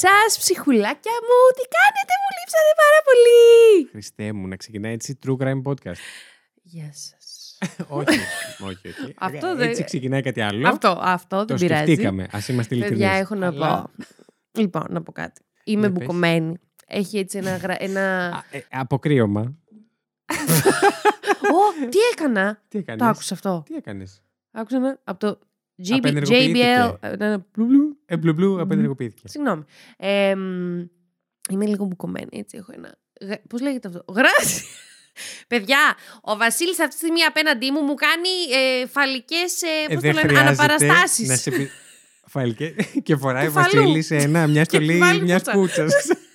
Γεια σας ψυχουλάκια μου, τι κάνετε, μου λείψατε πάρα πολύ. Χριστέ μου, να ξεκινάει έτσι True Crime Podcast. Γεια σας. όχι, όχι, όχι. Αυτό δεν- Έτσι ξεκινάει κάτι άλλο. Αυτό, αυτό Το δεν πειράζει. σκεφτήκαμε. Α είμαστε ειλικρινείς. Παιδιά, έχω να πω. Λοιπόν, να πω κάτι. Είμαι Για πες. μπουκωμένη. Έχει έτσι ένα. γρα- ένα... αποκρύωμα. Ω, τι έκανα; Τι έκανες; Το άκουσα αυτό. Τι έκανες; Άκουσα ένα από το GB, Απενεργοποιήθηκε. JBL. ένα μπλου-μπλου. Ε, μπλου μπλου, απενεργοποιήθηκε. Συγγνώμη. Ε, μ, είμαι λίγο μπουκωμένη, έτσι. Έχω ένα. Πώς λέγεται αυτό. Γράση. Παιδιά, ο Βασίλης αυτή τη στιγμή απέναντί μου μου κάνει ε, φαλικές ε, Ε, πώς το δεν λένε, χρειάζεται αναπαραστάσεις. Να σε πει... Φαλικέ. και φοράει Κεφαλού. Βασίλης σε ένα, μια στολή Κεφάλι μιας πουτσα. κούτσας.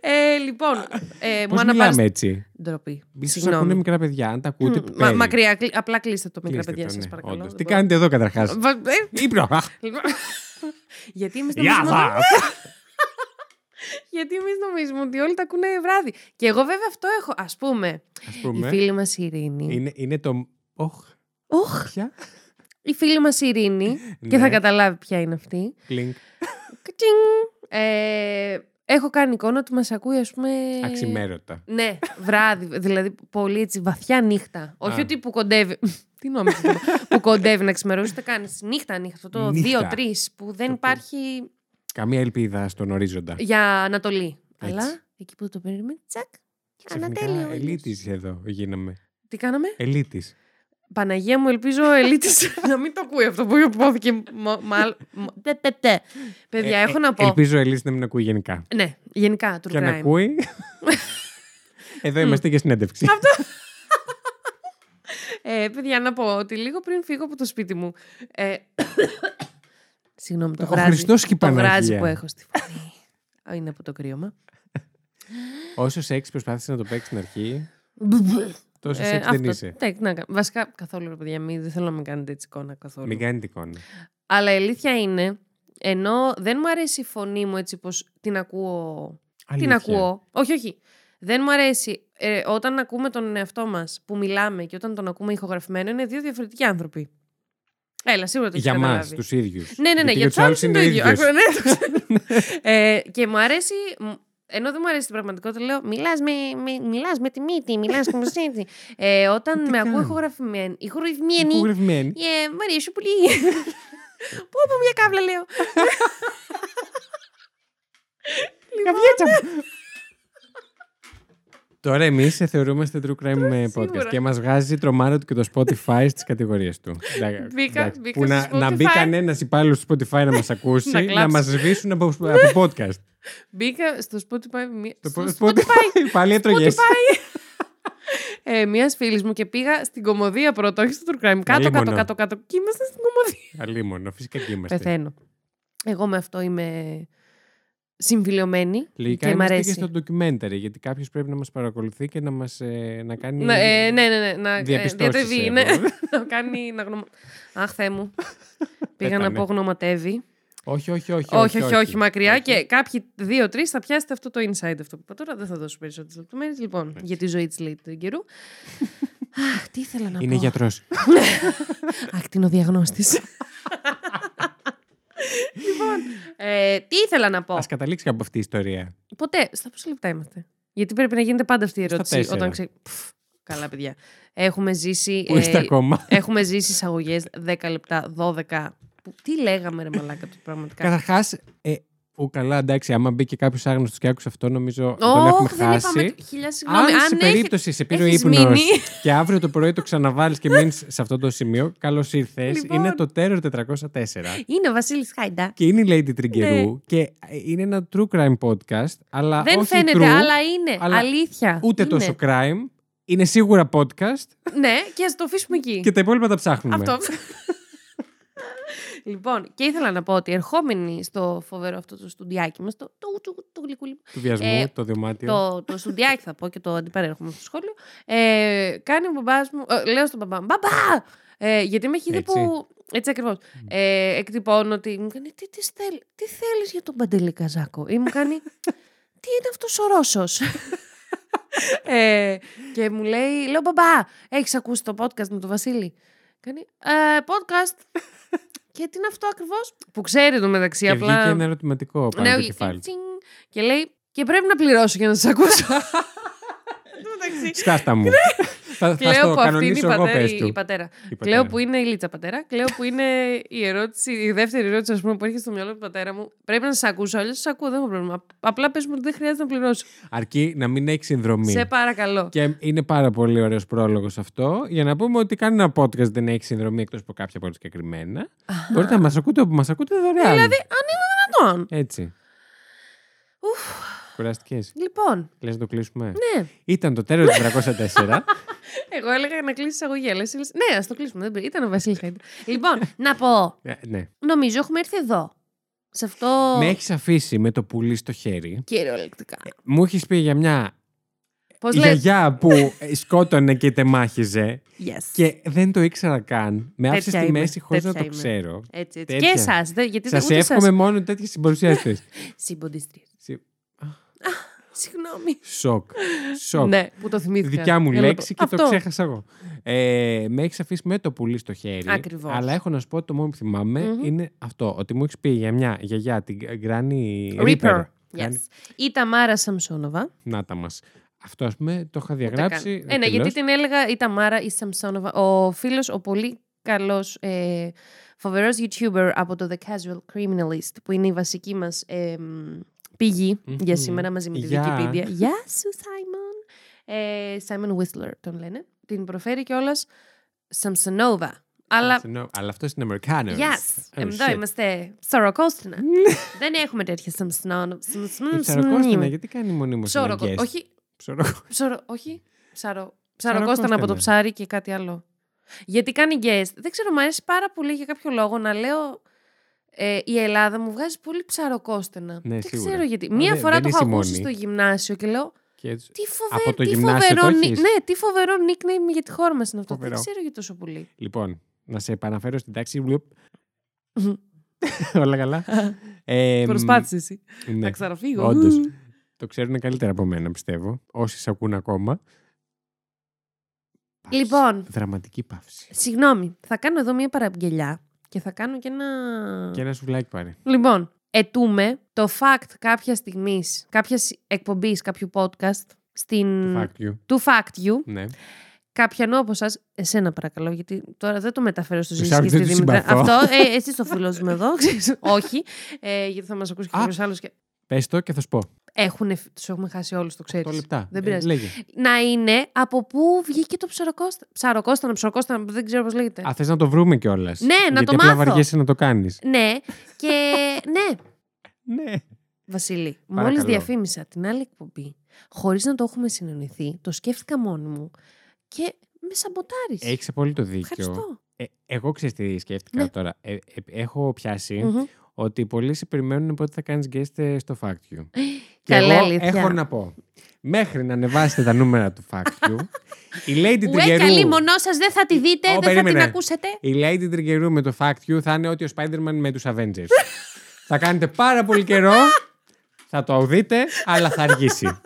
Ε, λοιπόν, ε, Πώς μου μιλάμε αναπαραστάσει. έτσι; Ντροπή. Ίσως Συγγνώμη. ακούνε μικρά παιδιά. Αν τα ακούτε. Μ, μα- πέρι. μακριά, κλει- απλά κλείστε το μικρά Κλείστε παιδιά, το, σας ναι, παρακαλώ. όντως. Δεν Τι μπορώ. κάνετε εδώ καταρχάς; Βα- ε, Ήπνο. Αχ, λοιπόν. Γιατί εμείς Γεια νομίζουμε... σας. Γιατί εμείς νομίζουμε ότι όλοι τα ακούνε βράδυ. Και εγώ βέβαια αυτό έχω. Ας πούμε, Ας η πούμε. φίλη μας η Ειρήνη. Είναι, είναι το. Όχ, Οχ, ποια. η φίλη μας η Ειρήνη. και Ναι. θα καταλάβει ποια είναι αυτή. Κλινκ. Κατσινγκ. Ε, έχω κάνει εικόνα ότι μας ακούει ας πούμε... Αξιμέρωτα. Ναι, βράδυ, δηλαδή πολύ έτσι βαθιά νύχτα. Όχι Α. ότι που κοντεύει. Τι νόμιζα, που κοντεύει να ξημερώσει, τα κάνεις νύχτα, νύχτα. Αυτό το Νύχτα. 2-3 που δεν Το- υπάρχει Καμία ελπίδα στον ορίζοντα. για Ανατολή. Έτσι. Αλλά εκεί που το περιμένει, τσακ. Ξαφνικά Ανατέλειο. ελίτης εδώ γίναμε. Τι κάναμε; Ελίτης. Παναγία μου, ελπίζω ο Ελίτης να μην το ακούει αυτό που υπόθηκε. μο- μαλ- μο- τε, τε, τε. Παιδιά, Ε, έχω ε, να πω. Ελπίζω ο Ελίτης να μην ακούει γενικά. Ναι, γενικά, true Και αν crime. ακούει. Εδώ είμαστε για συνέντευξη. Ε, παιδιά, να πω ότι λίγο πριν φύγω από το σπίτι μου. Ε, Συγγνώμη, το Ο γράζι. Χριστός και η το γράζι Παναγία. που έχω στη φωνή. Α, Είναι από το κρύωμα. Όσο σεξ προσπάθησε να το παίξει στην αρχή, τόσο Ε, σεξ δεν αυτό. είσαι. Ναι, να κάνω. Βασικά, καθόλου, ρε παιδιά, μην, δεν θέλω να με κάνετε έτσι εικόνα καθόλου. Μην κάνετε εικόνα. Αλλά η αλήθεια είναι, ενώ δεν μου αρέσει η φωνή μου έτσι πως την ακούω. Την Αλήθεια. ακούω. Όχι, όχι. Δεν μου αρέσει. Ε, όταν ακούμε τον εαυτό μας που μιλάμε και όταν τον ακούμε ηχογραφημένο, είναι δύο διαφορετικοί άνθρωποι. Έλα, σίγουρα το έχεις Για μας, καταλάβει. τους ίδιους. Ναι, ναι, ναι, για τους άλλους είναι το ίδιο. ίδιος. Άκου, ναι, το ξέρω. ε, και μου αρέσει. Μ, Ενώ δεν μου αρέσει την πραγματικότητα, λέω μιλάς με, με, μιλάς με τη μύτη, μιλάς με έτσι. Ε, όταν Τι με ακούω κάνω; ηχογραφημένη, ηχογραφημένη, Ηχογραφημένη. ε, μ' αρέσει πολύ. Πω πω μια κάβλα λέω. Λοιπόν, Τώρα εμείς θεωρούμαστε true crime με podcast Σίγουρα. και μας βγάζει τρομάρο του και το Spotify στις κατηγορίες του. Εντάξει, Μπήκα- εντάξει. μπήκα Που στο να, να μπει Spotify. κανένας υπάλληλος του Spotify να μας ακούσει, Να να κλάψει. μας σβήσουν από, από podcast. Μπήκα στο Spotify. μία- Το στο Spotify. Spotify. Πάλι έτρωγες. Spotify. ε, Μιας φίλης μου και πήγα στην κομμωδία πρώτα, όχι στο True Crime. Κάτω, κάτω, Αλίμονο. κάτω, κάτω. Και ήμασταν στην κομμωδία. Αλίμονο, φυσικά και είμαστε. Πεθαίνω. Εγώ με αυτό είμαι συμφιλειωμένη Λογικά και μ' είμαστε και αρέσει. στο documentary, γιατί κάποιος πρέπει να μας παρακολουθεί και να μας να κάνει. Να, ε, ναι, ναι, ναι. Να ε, Διαπιστώσεις, διατεβεί, ε, ναι. μπορώ. να κάνει. Να γνωμα... Αχ, Θεέ μου. Πήγα να Πέθανε. πω γνωματεύει. όχι, όχι, όχι. όχι, όχι, όχι, μακριά. Όχι. Και κάποιοι δύο-τρει θα πιάσετε αυτό το inside αυτό που είπα τώρα. Δεν θα δώσω περισσότερες λεπτομέρειες. Λοιπόν, για τη ζωή της λέει του καιρού. Αχ, τι ήθελα να Είναι πω. γιατρός. Ακτινοδιαγνώστη. Λοιπόν, ε, τι ήθελα να πω; Α καταλήξει από αυτή η ιστορία. Ποτέ. Στα πόσα λεπτά είμαστε; Γιατί πρέπει να γίνεται πάντα αυτή η Στα ερώτηση. τέσσερα. Όταν ξε... Πφ, καλά, παιδιά. Έχουμε ζήσει. Πού είστε ακόμα; έχουμε ζήσει εισαγωγές 10 λεπτά, 12. Που- Τι λέγαμε, ρε Μαλάκα, του πραγματικά; Καταρχάς, ε, ο καλά, εντάξει, άμα μπει και κάποιος άγνωστος και άκουσε αυτό, νομίζω τον έχουμε Όχι, δεν χάσει. είπαμε. Χιλιά συγγνώμη. Αν, σε έχει- περίπτωση σε πήρε ο έχεις ύπνος μείνει. και αύριο το πρωί το ξαναβάλεις και μείνεις σε αυτό το σημείο, καλώς ήρθες. Λοιπόν. Είναι το Terror 404. Είναι ο Βασίλης Χάιντα. Και είναι η Lady Τριγκερού Ναι. και ε, είναι ένα true crime podcast, αλλά Δεν όχι φαίνεται, true, αλλά είναι. αλλά Αλήθεια. ούτε Είναι. τόσο crime. Είναι σίγουρα podcast Ναι, και ας το αφήσουμε εκεί. και τα υπόλοιπα τα ψάχνουμε. Αυτό. λοιπόν, και ήθελα να πω ότι ερχόμενοι στο φοβερό αυτό το στουντιάκι μας, το, το, το, το γλυκούλι Του βιασμού, Ε, το δωμάτιο. το, το στουντιάκι θα πω και το αντιπαρέρχομαι στο σχόλιο. Ε, κάνει ο μπαμπάς μου, ε, λέω στον μπαμπά μου, μπαμπά! Ε, γιατί με έχει δει Έτσι. που. Έτσι ακριβώς. Ε, εκτυπώνω ότι μου κάνει, τι, τι, θέλ, τι θέλεις για τον Παντελή Καζάκο; Ή μου κάνει, τι είναι αυτός ο Ρώσος; ε, και μου λέει, λέω μπαμπά, έχεις ακούσει το podcast με τον Βασίλη; Κάνει ε, podcast. και τι είναι αυτό ακριβώς; Που ξέρει το μεταξύ. Και απλά. βγήκε ένα ερωτηματικό πάνω Ναι, το ο- κεφάλι. τσιν, Και λέει, και πρέπει να πληρώσω για να σας ακούσω. Εν τω μεταξύ, Σκάστα μου. Θα θα Κλαίω στο που αυτή είναι κανονίσω η εγώ, πατέρα. πες Η, του. η πατέρα. Η Κλαίω πατέρα. που είναι η Λίτσα πατέρα. Κλαίω που είναι η ερώτηση, η δεύτερη ερώτηση, ας πούμε, που έρχεται στο μυαλό του πατέρα μου. Πρέπει να σα ακούσω, αλλιώς σα ακούω, δεν έχω πρόβλημα. Απλά πες μου ότι δεν χρειάζεται να πληρώσω. Αρκεί να μην έχεις συνδρομή. Σε παρακαλώ. Και είναι πάρα πολύ ωραίος πρόλογος αυτό για να πούμε ότι κανένα podcast δεν έχει συνδρομή εκτός από κάποια πολύ συγκεκριμένα. Μπορείτε να μας ακούτε όπου μας ακούτε δωρεάν. Δηλαδή, αν είναι δυνατόν. Έτσι. Κουραστικές. Λοιπόν, Λες να το κλείσουμε; ναι. Ήταν το τέλος του 404. Εγώ έλεγα να κλείσει εισαγωγή, αλλά εσύ λες, Ναι, ας το κλείσουμε. Δεν πρέπει. Ήταν ο Βασίλης Χαϊντ. Λοιπόν, να πω. Ε, ναι. Νομίζω έχουμε έρθει εδώ. Σε αυτό. Με έχεις αφήσει με το πουλί στο χέρι. Κυριολεκτικά. Μου έχεις πει για μια Πώς λέει. γιαγιά που σκότωνε και τεμάχιζε Yes. και δεν το ήξερα καν. Με άφησες Τέτοια στη είμαι, μέση χωρίς να τέτοια το είμαι. ξέρω. Έτσι, έτσι. Τέτοια. Και εσάς. Γιατί Σας ούτε εύχομαι σας- μόνο τέτοιες συμπαρουσιάσει. Συμποντιστρίες. Συ- Συγγνώμη. Σοκ. Σοκ. Ναι, που το θυμήθηκα. Δικιά μου Έλα να λέξη πω. και το Αυτό. ξέχασα εγώ. Ε, με έχεις αφήσει με το πουλί στο χέρι. Ακριβώς. Αλλά έχω να σου πω ότι το μόνο που θυμάμαι Μμμ. είναι αυτό. Ότι μου έχεις πει για μια γιαγιά, την Granny Reaper. Reaper. Yes. Η Ταμάρα Σαμσόνοβα. Να τα μας. Αυτό, ας πούμε, το είχα Ούτε διαγράψει. καν. Ε, ναι, τελώς. γιατί την έλεγα η Ταμάρα η Σαμσόνοβα. Ο φίλος, ο πολύ καλός, ε, φοβερός YouTuber από το The Casual Criminalist, που είναι η βασική μας ε, μ, πηγή Μμμ. για σήμερα μαζί με τη Γεια. Wikipedia. Γεια σου, Simon. Ε, Simon Whistler τον λένε. Την προφέρει κιόλας Σαμσονόβα. Αλλά No, αλλά αυτός είναι Αμερικάνος. Yes. Oh, Εδώ shit. είμαστε Ψαροκόστινα. Δεν έχουμε τέτοια Σαμσονόβα. Η Ψαροκόστινα, γιατί κάνει μονίμω Ψωροκο... ένα guest? Όχι, Ψωροκο- ψωρο... όχι. Ψαρο... Ψαροκόστανα. Ψαροκόστανα από το ψάρι και κάτι άλλο. Γιατί κάνει guest. Δεν ξέρω, μου αρέσει πάρα πολύ για κάποιο λόγο να λέω. Ε, η Ελλάδα μου βγάζει πολύ ψαροκόστενα. Ναι, δεν σίγουρα. ξέρω γιατί. Α, Μία δεν- φορά δεν το είσαι έχω η ακούσει μόνη. στο γυμνάσιο και λέω. Και έτσι- Τι, φοβε... Από το τι γυμνάσιο φοβερό, το νι- έχεις; Ναι, τι φοβερό nickname για τη χώρα μας είναι αυτό. Φοβερό. Δεν ξέρω γιατί τόσο πολύ. Λοιπόν, να σε επαναφέρω στην τάξη. Βλουπ. Όλα καλά. Ε, Προσπάθησε εσύ. ναι. Να ξαναφύγω. Όντως. Το ξέρουν καλύτερα από μένα, πιστεύω. Όσοι σε ακούν ακόμα. Παύση. Λοιπόν, Δραματική παύση. συγγνώμη, θα κάνω εδώ μία παραγγελιά και θα κάνω και ένα. Και ένα σουβλάκι πάρε. Λοιπόν, ετούμε το fact κάποια στιγμής, κάποιας εκπομπής, κάποιου podcast στην... Το fact you. του fact you, Ναι. κάποιανού από εσά, εσένα παρακαλώ, γιατί τώρα δεν το μεταφέρω στο Τους Ζήση και άλλους στη δεν τους Δήμητρα. συμπαθώ. Αυτό, ε, εσύ το φίλο μου εδώ, ξέρεις. όχι, ε, γιατί θα μας ακούσει και Α. κάποιος άλλος. Και... Πες το και θα σου πω. Έχουν, τους έχουμε χάσει όλους, το ξέρεις. 8 λεπτά. Δεν Ε, πειράζει. λέγε. Να είναι από πού βγήκε το ψαροκόστα. Ψαροκόστανα, ψαροκόστανα, δεν ξέρω πώς λέγεται. Α, θες να το βρούμε κιόλας. Ναι, να γιατί το απλά μάθω. βαριέσαι να το κάνεις. Ναι, και ναι, Ναι. Βασίλη, Παρακαλώ. μόλις διαφήμισα την άλλη εκπομπή, χωρίς να το έχουμε συνεννοηθεί, το σκέφτηκα μόνη μου και με σαμποτάρεις. Έχεις απόλυτο δίκιο. Ευχαριστώ. Ε, εγώ ξέρεις τι σκέφτηκα Ναι. τώρα. Ε, ε, έχω πιάσει Μμμ. Ότι πολλοί σε περιμένουν πότε θα κάνεις guest ε, στο Fact You. Και Καλή εγώ αλήθεια. έχω να πω. Μέχρι να ανεβάσετε τα νούμερα του Fact You, η Lady Ουέ, Triggeroo... καλή μονός σας, δεν θα τη δείτε, Ω, δεν θα την περίμενε. ακούσετε. Η Lady Triggeroo με το Fact You θα είναι ότι ο Spider-Man με τους Avengers. θα κάνετε πάρα πολύ καιρό, θα το δείτε, αλλά θα αργήσει.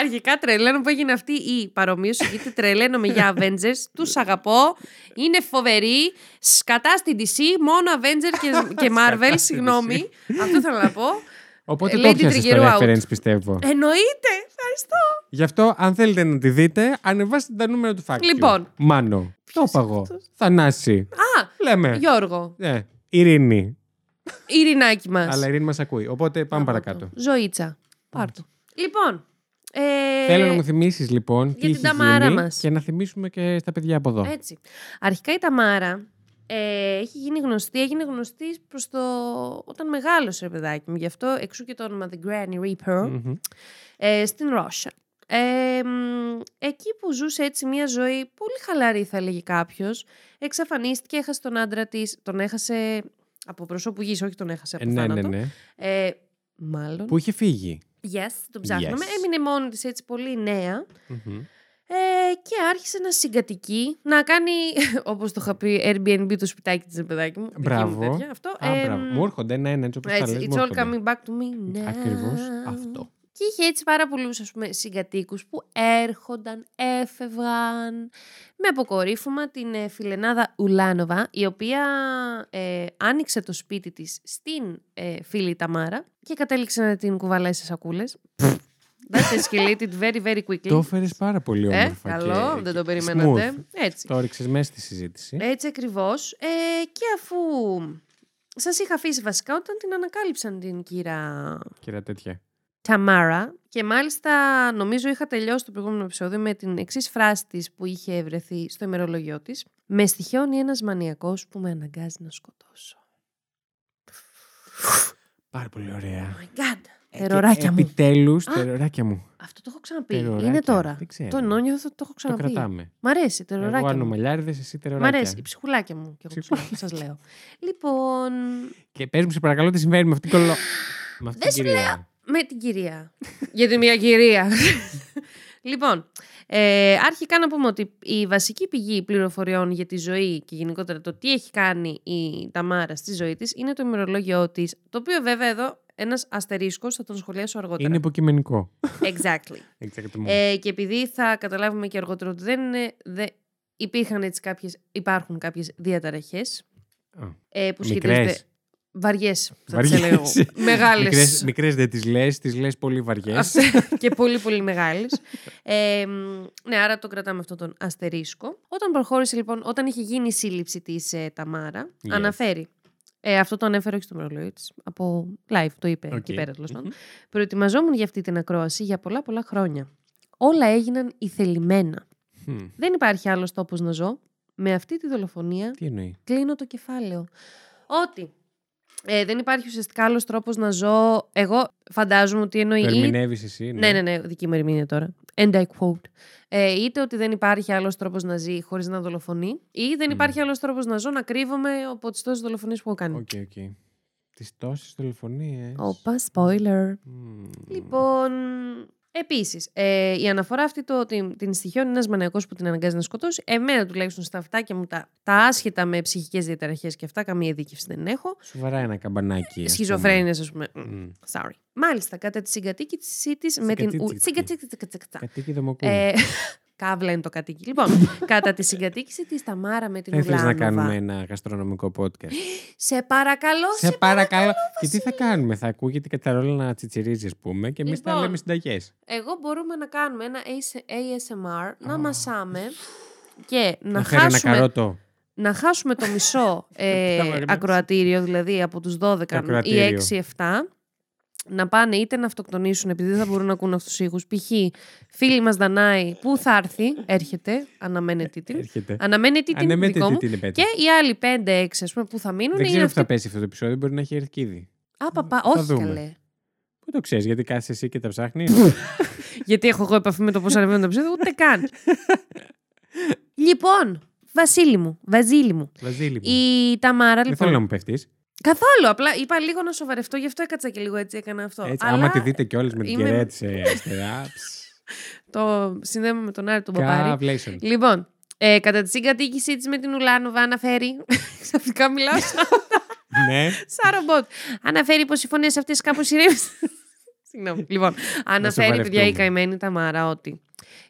Αρχικά τρελαίνω που έγινε αυτή η παρομοίωση, γιατί τρελαίνομαι για Avengers, τους αγαπώ, είναι φοβεροί, σκατά στην DC, μόνο Avengers και, και Marvel, Σκατά στην συγγνώμη, αυτό θέλω να πω. Οπότε Ε, το Lady πιάσες το Triggeroo out. reference, πιστεύω. Εννοείται, ευχαριστώ. Γι' αυτό, αν θέλετε να τη δείτε, ανεβάστε τα νούμερα του Fact You. Λοιπόν. Μάνο. Το είπα εγώ. Θανάση. Α, Λέμε. Γιώργο, Ε, Ειρήνη. ειρηνάκι μας. Αλλά η Ειρήνη μας ακούει. Οπότε πάμε Άπατο. παρακάτω. Ζωήτσα. Πάρτο. Λοιπόν. Ε, Θέλω να μου θυμίσεις λοιπόν τι την έχει Ταμάρα γίνει μας. και να θυμίσουμε και στα παιδιά από εδώ. Έτσι. Αρχικά η Ταμάρα ε, έχει γίνει γνωστή, έγινε γνωστή προς το... όταν μεγάλωσε, ρε παιδάκι μου. Γι' αυτό εξού και το όνομα The Granny Reaper Μμμ. ε, στην Ρώσια. Ε, μ, εκεί που ζούσε έτσι μια ζωή πολύ χαλαρή θα έλεγε κάποιος, εξαφανίστηκε, έχασε τον άντρα της, τον έχασε από προσώπου γης, όχι τον έχασε από Ε, ναι, ναι, θάνατο. ναι. Ε, μάλλον. Που είχε φύγει. Yes, τον ψάχναμε. Yes. Έμεινε μόνη της έτσι πολύ νέα. Μμμ. Ε, και άρχισε να συγκατοικεί, να κάνει, όπως το είχα πει, Airbnb το σπιτάκι της, ρε παιδάκι μου. δική μου Μπράβο. τέτοια, Αυτό. Α, Ε, μπράβο. Μου έρχονται ένα-ένα έτσι όπως τα έτσι, λες. it's μου all έρχονται. coming back to me now. Ακριβώς αυτό. Και Και είχε έτσι πάρα πολλούς ας πούμε συγκατοίκους που έρχονταν, έφευγαν με αποκορύφωμα την ε, φιλενάδα Ουλάνοβα η οποία ε, άνοιξε το σπίτι της στην ε, φίλη Ταμάρα και κατέληξε να την κουβαλάει σε σακούλες. That escalated very very quickly. Το έφερες πάρα πολύ Ε, όμορφα. καλό, και- δεν το και περιμένατε. smooth. Έτσι. Το έριξες μέσα στη συζήτηση. Έτσι ακριβώς. Ε, και αφού σας είχα αφήσει βασικά όταν την ανακάλυψαν την κύρα Κυρία τέτοια. Ταμάρα και μάλιστα νομίζω είχα τελειώσει το προηγούμενο επεισόδιο με την εξής φράση της που είχε βρεθεί στο ημερολόγιο της. Με στοιχιώνει ένας μανιακός που με αναγκάζει να σκοτώσω. Πάρα πολύ ωραία. Oh my god. Ε, Τεροράκια μου. Επιτέλους, τεροράκια μου. Αυτό το έχω ξαναπεί. Τεροράκια. Είναι τώρα. Δεν ξέρω. Το νιώθω ότι το έχω Το ξαναπεί. κρατάμε. Μ' αρέσει, Εγώ τεροράκια μου. ανομαλιάριδε, εσύ Μ' τεροράκια. αρέσει, η ψυχουλάκια μου. Και εγώ Ψυχου- ψυχουλάκια, σας λέω. Λοιπόν, Και πες μου, σε παρακαλώ, τι συμβαίνει με αυτήν την κολο... με αυτήν Δεν την σου κυρία. Με την κυρία. Γιατί μια κυρία. λοιπόν, ε, αρχικά να πούμε ότι η βασική πηγή πληροφοριών για τη ζωή και γενικότερα το τι έχει κάνει η Ταμάρα στη ζωή της είναι το ημερολόγιο της, το οποίο βέβαια εδώ ένας αστερίσκος θα τον σχολιάσω αργότερα. Είναι υποκειμενικό. Exactly. Exactement. ε, και επειδή θα καταλάβουμε και αργότερα ότι δεν είναι, δε, υπήρχαν έτσι κάποιες, υπάρχουν κάποιες διαταραχές Α. ε, που Μικρές. σχετίζονται βαριές, θα τις Βαριές. έλεγα εγώ. Μεγάλες. Μικρές, μικρές δεν τις λες, τις λες πολύ βαριές. Αυτέ- και πολύ πολύ μεγάλες. Ε, μ, ναι, άρα το κρατάμε αυτόν τον αστερίσκο. Όταν προχώρησε λοιπόν, όταν είχε γίνει η σύλληψη της ε, Ταμάρα, Yes. αναφέρει. Ε, αυτό το ανέφερε όχι στο ημερολόγιό της. Από live το είπε Οκ. εκεί πέρα τέλος πάντων. Μμμ. Προετοιμαζόμουν για αυτή την ακρόαση για πολλά πολλά χρόνια. Όλα έγιναν ηθελημένα. Μμ. Δεν υπάρχει άλλος τόπος να ζω. Με αυτή τη δολοφονία Τι εννοεί; κλείνω το κεφάλαιο. Ότι ε, δεν υπάρχει ουσιαστικά άλλος τρόπος να ζω. Εγώ φαντάζομαι ότι εννοεί. Το ή- ερμηνεύεις εσύ. Ναι, ναι, ναι, δική μου ερμηνεία τώρα. And I quote. Ε, είτε ότι δεν υπάρχει άλλος τρόπος να ζει χωρίς να δολοφονεί, ή δεν Μμ. υπάρχει άλλος τρόπος να ζω να κρύβομαι από τις τόσες δολοφονίες που έχω κάνει. Οκ, οκ. Τις τόσες δολοφονίες. Όπα, spoiler. Μμ. Λοιπόν, επίσης, ε, η αναφορά αυτή το ότι την στοιχειώνει ένας μανιακός που την αναγκάζει να σκοτώσει, εμένα τουλάχιστον στα αυτάκια μου τα, τα άσχετα με ψυχικές διαταραχές και αυτά, καμία ειδίκευση δεν έχω. Σοβαρά ένα καμπανάκι. ας πούμε. Σχιζοφρένειες, ας πούμε. Μμ, Μμ. Sorry. Μάλιστα, κατά τη συγκατοίκησή της με την. ου- Συγκατοίκηση. Συγκατοίκηση. Κατοίκη δομοκού. Ε, Καύλα είναι το κατοίκι. Λοιπόν, κατά τη συγκατοίκηση της Ταμάρα με την Θα ήθελες να Ουλάνοβα. κάνουμε ένα γαστρονομικό podcast. Σε παρακαλώ, σε, Σε παρακαλώ. Και τι θα κάνουμε, θα ακούγεται η κατσαρόλα να τσιτσιρίζει, ας πούμε, και εμείς θα Λοιπόν. λέμε συνταγές. Εγώ μπορούμε να κάνουμε ένα ASMR, να Α. μασάμε και να, Να φέρει ένα χάσουμε, καρότο. να χάσουμε το μισό ε, Τα μαριμάτια. ακροατήριο, δηλαδή από τους 12 ακροατήριο. ή 6-7, να πάνε είτε να αυτοκτονήσουν επειδή δεν θα μπορούν να ακούν αυτούς τους ήχους. Π.χ. φίλη μας Δανάη, πού θα έρθει, έρχεται, αναμένεται την. Έρχεται. Αναμένεται την Ανεμένετε δικό τι μου. την επέτειο. Και οι άλλοι 5-6 ας πούμε που θα μείνουν Δεν είναι ξέρω που θα αυτοί. πέσει αυτό το επεισόδιο, μπορεί να έχει έρθει και ήδη. Α, παπά, Θα όχι δούμε. καλέ. Πού το ξέρεις, γιατί κάθεσαι εσύ και τα ψάχνεις; Γιατί έχω εγώ επαφή με το πώς ανεβαίνουν τα επεισόδια, ούτε καν. λοιπόν, Βασίλη μου, Βαζίλη μου. Βαζίλη μου. Η Ταμάρα, Δεν λοιπόν. θέλω να μου πέφτεις. Καθόλου. Απλά είπα λίγο να σοβαρευτώ, γι' αυτό έκατσα και λίγο έτσι έκανα αυτό. Έτσι, Αλλά άμα τη δείτε κιόλας με την είμαι- κεραία της αριστερά. Το συνδέουμε με τον Άρη τον Παπάρη. Καβλέισον. Λοιπόν, ε, κατά τη συγκατοίκησή της με την Ουλάνοβα αναφέρει. Ξαφνικά μιλάω σαν, Ναι. σαν ρομπότ. Αναφέρει πως οι φωνές αυτές κάπως ηρέμησαν. Συγγνώμη. Λοιπόν, αναφέρει, παιδιά, η σοβαρευτούμε. καημένη Ταμάρα ότι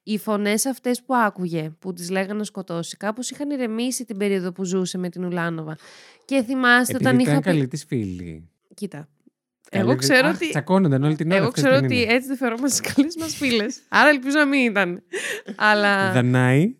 οι φωνές αυτές που άκουγε, που τις λέγανε να σκοτώσει, κάπως είχαν ηρεμήσει την περίοδο που ζούσε με την Ουλάνοβα. Και θυμάστε Επειδή όταν ήταν είχα πει. καλή τη φίλη. Κοίτα. Καλή Εγώ της- ξέρω Αχ, ότι. Τσακώνονταν όλη την ώρα. Εγώ αυτές ξέρω δεν ότι είναι. έτσι δεν φερόμαστε στι καλές μας φίλες. Άρα ελπίζω να μην ήταν. Αλλά. Δανάη.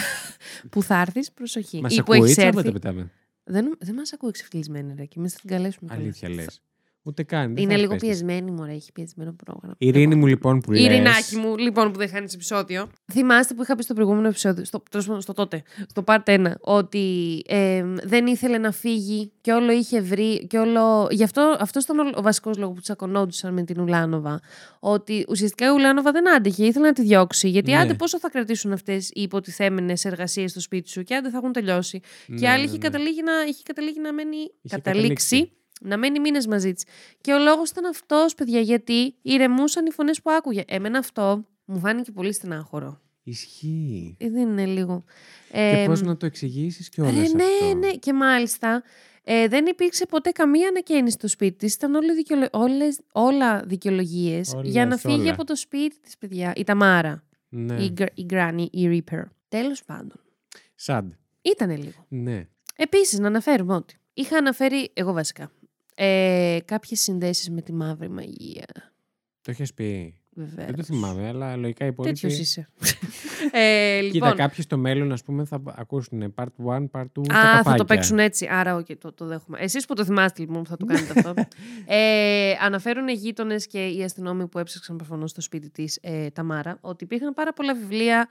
που θα έρθεις, προσοχή. Μας Ή που ακούει, έχεις τσάμπα τα έρθει. πετάμε. Δεν, δεν μας ακούει εξεφυλισμένη, ρε. Και εμείς θα την καλέσουμε. κιόλας. Αλήθεια λες. Ούτε καν. δεν Είναι θα λίγο πες της. πιεσμένη, μου έχει πιεσμένο πρόγραμμα. Η Ειρήνη μου λοιπόν που Η λες, Ειρηνάκη μου, λοιπόν, που δεν χάνεις επεισόδιο. Θυμάστε που είχα πει στο προηγούμενο επεισόδιο, στο, τέλος πάντων, στο τότε, στο part 1, ότι ε, δεν ήθελε να φύγει και όλο είχε βρει. Και όλο... Γι' αυτό αυτός ήταν ο, ο βασικός λόγος που τσακωνόντουσαν με την Ουλάνοβα. Ότι ουσιαστικά η Ουλάνοβα δεν άντεχε, ήθελε να τη διώξει. Γιατί Ναι. άντε πόσο θα κρατήσουν αυτές οι υποτιθέμενες εργασίες στο σπίτι σου, και άντε θα έχουν τελειώσει. Ναι, και άλλη ναι, είχε, ναι. καταλήγει να, είχε καταλήγει να μένει. Είχε καταλήξει. Καταλήξει. Να μένει μήνες μαζί της. Και ο λόγος ήταν αυτός, παιδιά, γιατί ηρεμούσαν οι φωνές που άκουγε. Εμένα αυτό μου φάνηκε πολύ στενάχωρο. Ισχύει. Ε, δεν είναι λίγο. Και Ε, πώς να το εξηγήσεις κιόλα. ρε, ναι, ναι. Και μάλιστα Ε, δεν υπήρξε ποτέ καμία ανακαίνιση στο σπίτι της. Ήταν όλοι δικαιολο... όλες, όλα δικαιολογίες Όλα για να σε φύγει όλα. από το σπίτι της, παιδιά. Η Ταμάρα, Ναι. η, Gr- η Granny, η Reaper. Τέλος πάντων. Sad. Ήτανε λίγο. Ναι. Επίσης, να αναφέρουμε ότι είχα αναφέρει, εγώ βασικά, ε, κάποιες συνδέσεις με τη μαύρη μαγεία. Το έχει πει. Βεβαίως. Δεν το θυμάμαι, αλλά λογικά οι υπόλοιποι. Τέτοιος είσαι. ε, Κοίτα, λοιπόν, κάποιοι στο μέλλον, ας πούμε, θα ακούσουν part 1, part 2. τα Α, θα το καφάκια. παίξουν έτσι. Άρα, οκ, το, το δέχομαι. Εσείς που το θυμάστε λοιπόν που θα το κάνετε αυτό. Ε, αναφέρουν οι γείτονες και οι αστυνόμοι που έψαξαν προφανώς στο σπίτι της ε, Ταμάρα ότι υπήρχαν πάρα πολλά βιβλία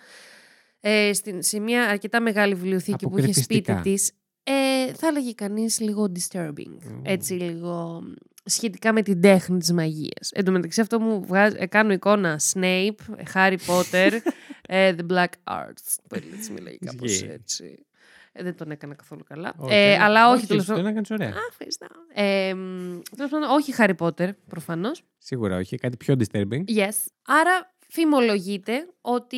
ε, στην, σε μια αρκετά μεγάλη βιβλιοθήκη που είχε σπίτι Αποκρυφιστικά. Τη. Ε, θα έλεγε κανείς λίγο disturbing. Έτσι, λίγο σχετικά με την τέχνη της μαγείας. Εν τω μεταξύ αυτό μου βγάζει, ε, κάνω εικόνα Snape, Harry Potter, ε, The Black Arts. Που έτσι μιλάει κάπως Ισχύει. έτσι. Ε, δεν τον έκανα καθόλου καλά. Όχι, Ε, ε, αλλά όχι, όχι, τέλος το πάντων. έκανες ωραία. Α, ευχαριστώ. Ε, μ, τέλος πάντων, όχι Harry Potter, προφανώς. Σίγουρα όχι. Κάτι πιο disturbing. Yes. Άρα φημολογείται ότι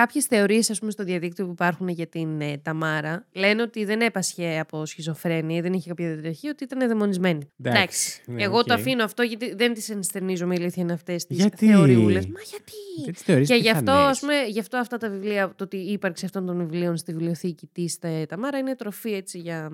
κάποιες θεωρίες ας πούμε, στο διαδίκτυο που υπάρχουν για την ε, Ταμάρα λένε ότι δεν έπασχε από σχιζοφρένεια, δεν είχε κάποια διαταραχή, ότι ήταν δαιμονισμένη. Εντάξει, ναι, Εγώ οκ. το αφήνω αυτό γιατί δεν τις ενστερνίζω με ηλίθια είναι αυτές τις Γιατί; θεωριούλες. Μα γιατί; Δεν τις θεωρείς Και γι' αυτό, πιθανές; ας πούμε, γι' αυτό αυτά τα βιβλία, το ότι η ύπαρξη αυτών των βιβλίων στη βιβλιοθήκη της ε, Ταμάρα είναι τροφή έτσι για,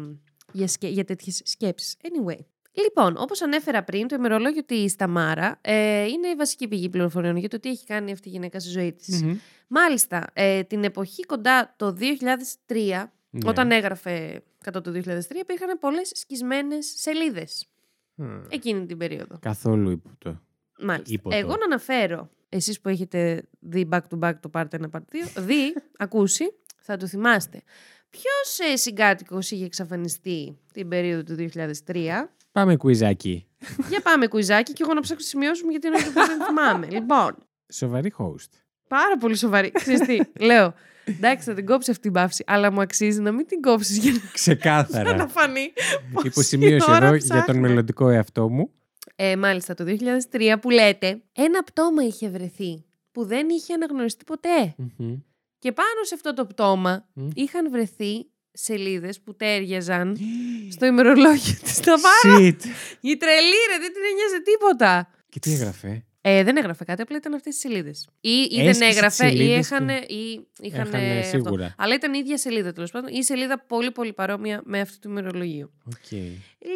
για, σκε, για τέτοιες σκέψεις. Anyway. Λοιπόν, όπως ανέφερα πριν, το ημερολόγιο της Ταμάρα ε, είναι η βασική πηγή πληροφοριών για το τι έχει κάνει αυτή η γυναίκα στη ζωή της. Μμμ. Μάλιστα, ε, την εποχή κοντά το 2003, Ναι. όταν έγραφε κατά το 2003, υπήρχαν πολλές σκισμένες σελίδες Μμ. εκείνη την περίοδο. Καθόλου ύποπτο. Μάλιστα. Ύποτο. Εγώ να αναφέρω, εσείς που έχετε δει back to back το part 1, part 2, δει, ακούσει, θα το θυμάστε. Ποιος ε, συγκάτοικος είχε εξαφανιστεί την περίοδο του 2003. Πάμε κουιζάκι. Για πάμε κουιζάκι και εγώ να ψάξω σημειώσουμε γιατί είναι αυτό που δεν θυμάμαι. λοιπόν, Σοβαρή host. πάρα πολύ σοβαρή. Ξέρεις τι, λέω, εντάξει θα την κόψεις αυτή την παύση, αλλά μου αξίζει να μην την κόψεις για να, για να Ξεκάθαρα. φανεί πόση Υποσημείωση ώρα εδώ για τον ψάχνω. μελλοντικό εαυτό μου. Ε, μάλιστα, το 2003 που λέτε, ένα πτώμα είχε βρεθεί που δεν είχε αναγνωριστεί ποτέ. Μμμ. Και πάνω σε αυτό το πτώμα Μμ. είχαν βρεθεί σελίδες που ταίριαζαν στο ημερολόγιο της Ταμάρα. Shit. Η τρελή ρε, δεν την ένοιαζε τίποτα. Και τι έγραφε; Ε, δεν έγραφε κάτι, απλά ήταν αυτές τις σελίδες. Ή, ή δεν Έσκισε τις έγραφε ή σελίδες είχαν... και- Ή, είχαν Έχανε αυτό. σίγουρα. Αλλά ήταν η ίδια σελίδα τέλος πάντων. Ή η σελίδα πολύ πολύ παρόμοια με αυτή του ημερολογίου. Οκ.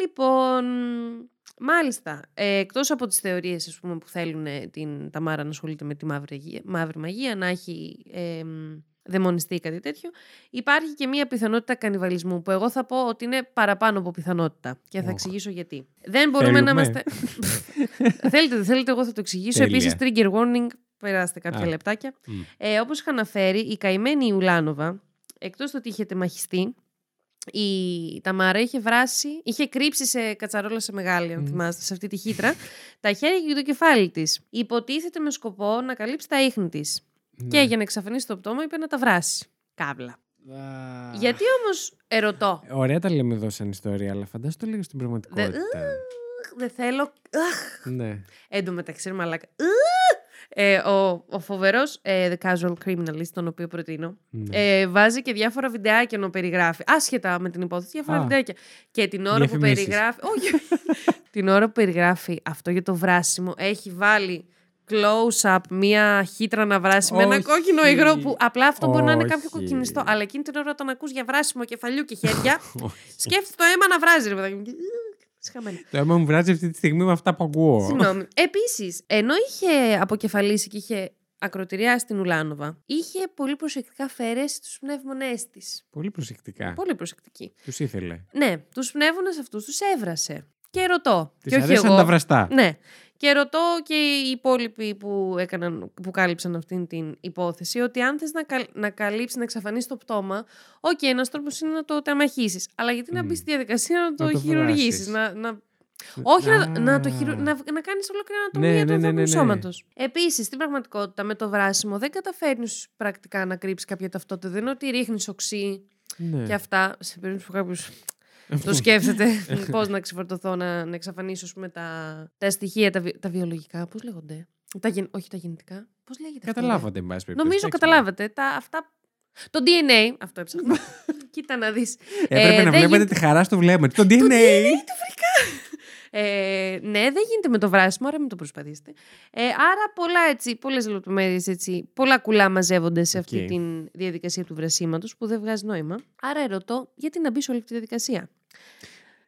Λοιπόν, μάλιστα, ε, εκτός από τις θεωρίες ας πούμε, που θέλουν ε, την Ταμάρα να ασχολείται με τη μαύρη, αγία- μαύρη μαγεία, να έχει ε, μ, δαιμονιστεί ή κάτι τέτοιο, υπάρχει και μία πιθανότητα κανιβαλισμού που εγώ θα πω ότι είναι παραπάνω από πιθανότητα και θα Οχ. εξηγήσω γιατί. Δεν μπορούμε να Θέλουμε. είμαστε... θέλετε, δεν θέλετε, εγώ θα το εξηγήσω. Τέλεια. Επίσης, trigger warning, περάστε κάποια Α. λεπτάκια. Μμ. Ε, όπως είχα αναφέρει, η καημένη Ιουλάνοβα, εκτός του ότι είχε τεμαχιστεί, η Ταμάρα είχε βράσει, είχε κρύψει σε κατσαρόλα σε μεγάλη, αν Μμ. θυμάστε, σε αυτή τη χύτρα, τα χέρια και το κεφάλι της. Υποτίθεται με σκοπό να καλύψει τα ίχνη της. Και Ναι. για να εξαφανίσει το πτώμα είπε να τα βράσει. Κάβλα. Α. Γιατί όμως, ερωτώ, Ωραία τα λέμε εδώ σαν ιστορία, αλλά φαντάσου το λίγο στην πραγματικότητα. δεν θέλω... Αχ, Ναι. Εν τω μεταξύ, ρε μαλάκα. Ε, ο, ο φοβερός ε, The Casual Criminalist, τον οποίο προτείνω, ναι. ε, βάζει και διάφορα βιντεάκια ενώ περιγράφει. Άσχετα με την υπόθεση, διάφορα Α. βιντεάκια. Και την ώρα που Διαφημίσεις. περιγράφει. Όχι. την ώρα που περιγράφει αυτό για το βράσιμο, έχει βάλει close-up μία χύτρα να βράσει με ένα Όχι. κόκκινο υγρό που απλά αυτό μπορεί να είναι κάποιο Όχι. κοκκινιστό. Αλλά εκείνη την ώρα όταν ακούς για βράσιμο κεφαλιού και χέρια, Όχι. σκέφτεται το αίμα να βράζει, ρε παιδάκι μου. Και, «Ugh», σχαμένα. Το αίμα μου βράζει αυτή τη στιγμή με αυτά που ακούω. Συγγνώμη. Επίσης, ενώ είχε αποκεφαλίσει και είχε ακροτηριάσει την Ουλάνοβα, είχε πολύ προσεκτικά αφαιρέσει του πνεύμονές της. Πολύ προσεκτικά. Πολύ προσεκτική. Τους ήθελε. Ναι, τους πνεύμονες αυτούς τους έβρασε. Και ρωτώ. Τη και όχι αρέσαν εγώ. τα βραστά. Ναι. Και ρωτώ και οι υπόλοιποι που, έκαναν, που κάλυψαν αυτήν την υπόθεση ότι αν θες να, καλ, να καλύψει, να εξαφανίσει το πτώμα, οκ, ένας τρόπος είναι να το τεμαχίσει. Αλλά γιατί να Μμ. μπει στη διαδικασία να το, το χειρουργήσεις. βράσεις. Να, να... Όχι να, να, το Α. χειρου... να, να κάνεις ολόκληρη Ναι, ανατομία ναι, του ναι, ανθρώπινου ναι, ναι. σώματος. Επίσης, στην πραγματικότητα, με το βράσιμο δεν καταφέρνεις πρακτικά να κρύψεις κάποια ταυτότητα. Δεν είναι ότι ρίχνεις οξύ Ναι. και αυτά. Σε περίπτωση που κάποιος το σκέφτεται πώς να ξεφορτωθώ, να, να εξαφανίσω ας πούμε, τα, τα στοιχεία, τα, βι- τα βιολογικά. Πώς λέγονται; Τα, γεν- όχι τα γεννητικά. Πώς λέγεται. αυτό, ρε; Καταλάβατε, εν πάση περιπτώσει. Νομίζω Εντάξει, καταλάβατε. Τα, αυτά Το DNA, αυτό έψαχνα. Κοίτα να δεις. Έπρεπε να βλέπετε τη χαρά στο βλέμμα. Το DNA; Ε, ναι, δεν γίνεται με το βράσιμο, άρα μην το προσπαθήσετε. Ε, άρα πολλά έτσι, πολλές λεπτομέρειες έτσι, πολλά κουλά μαζεύονται σε αυτή Οκ. τη διαδικασία του βρασίματος που δεν βγάζει νόημα. Άρα ερωτώ, γιατί να μπει σε όλη αυτή τη διαδικασία;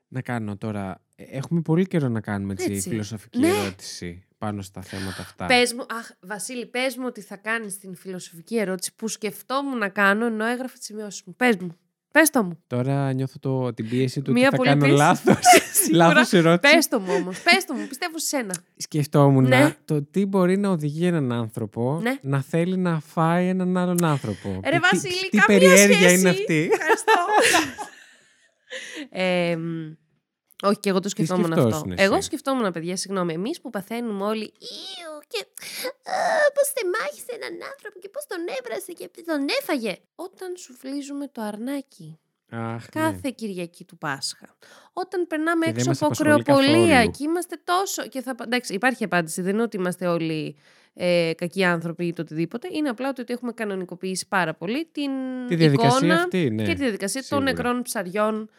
Να κάνω τώρα. ε, Έχουμε πολύ καιρό να κάνουμε έτσι, Έτσι. φιλοσοφική Ναι. ερώτηση πάνω στα θέματα αυτά. Πες μου, αχ, Βασίλη, πες μου ότι θα κάνεις την φιλοσοφική ερώτηση που σκεφτόμουν να κάνω ενώ έγραφα τις σημειώσεις μου. Πες μου. Πες το μου. Τώρα νιώθω το, την πίεση του Μία ότι θα πολύ κάνω πίεση. λάθος. Σίγουρα. λάθος ερώτηση. Πες το μου όμως. Πες το μου. Πιστεύω σε σένα. Σκεφτόμουν Ναι. το τι μπορεί να οδηγεί έναν άνθρωπο Ναι. να θέλει να φάει έναν άλλον άνθρωπο. Ρε Τι- Βασίλη, τι, καμία περιέργεια σχέση. είναι αυτή. Ευχαριστώ. ε, μ, όχι, και εγώ το σκεφτόμουν αυτό. σκεφτόσουν εσύ; Εγώ σκεφτόμουν, παιδιά, συγγνώμη, εμείς που παθαίνουμε όλοι. Ήου, και πώς θεμάχησε έναν άνθρωπο και πώς τον έβρασε και τον έφαγε. Όταν σου φλίζουμε το αρνάκι Αχ, ναι. κάθε Κυριακή του Πάσχα. Όταν περνάμε Και δεν έξω μας από απασχολεί κρεοπολία καθόλου. και είμαστε τόσο. Και θα... Εντάξει, υπάρχει απάντηση. Δεν είναι ότι είμαστε όλοι ε, κακοί άνθρωποι ή το οτιδήποτε. Είναι απλά το ότι έχουμε κανονικοποιήσει πάρα πολύ την Τη διαδικασία εικόνα αυτή, ναι. και τη διαδικασία των Σίγουρα. νεκρών ψαριών.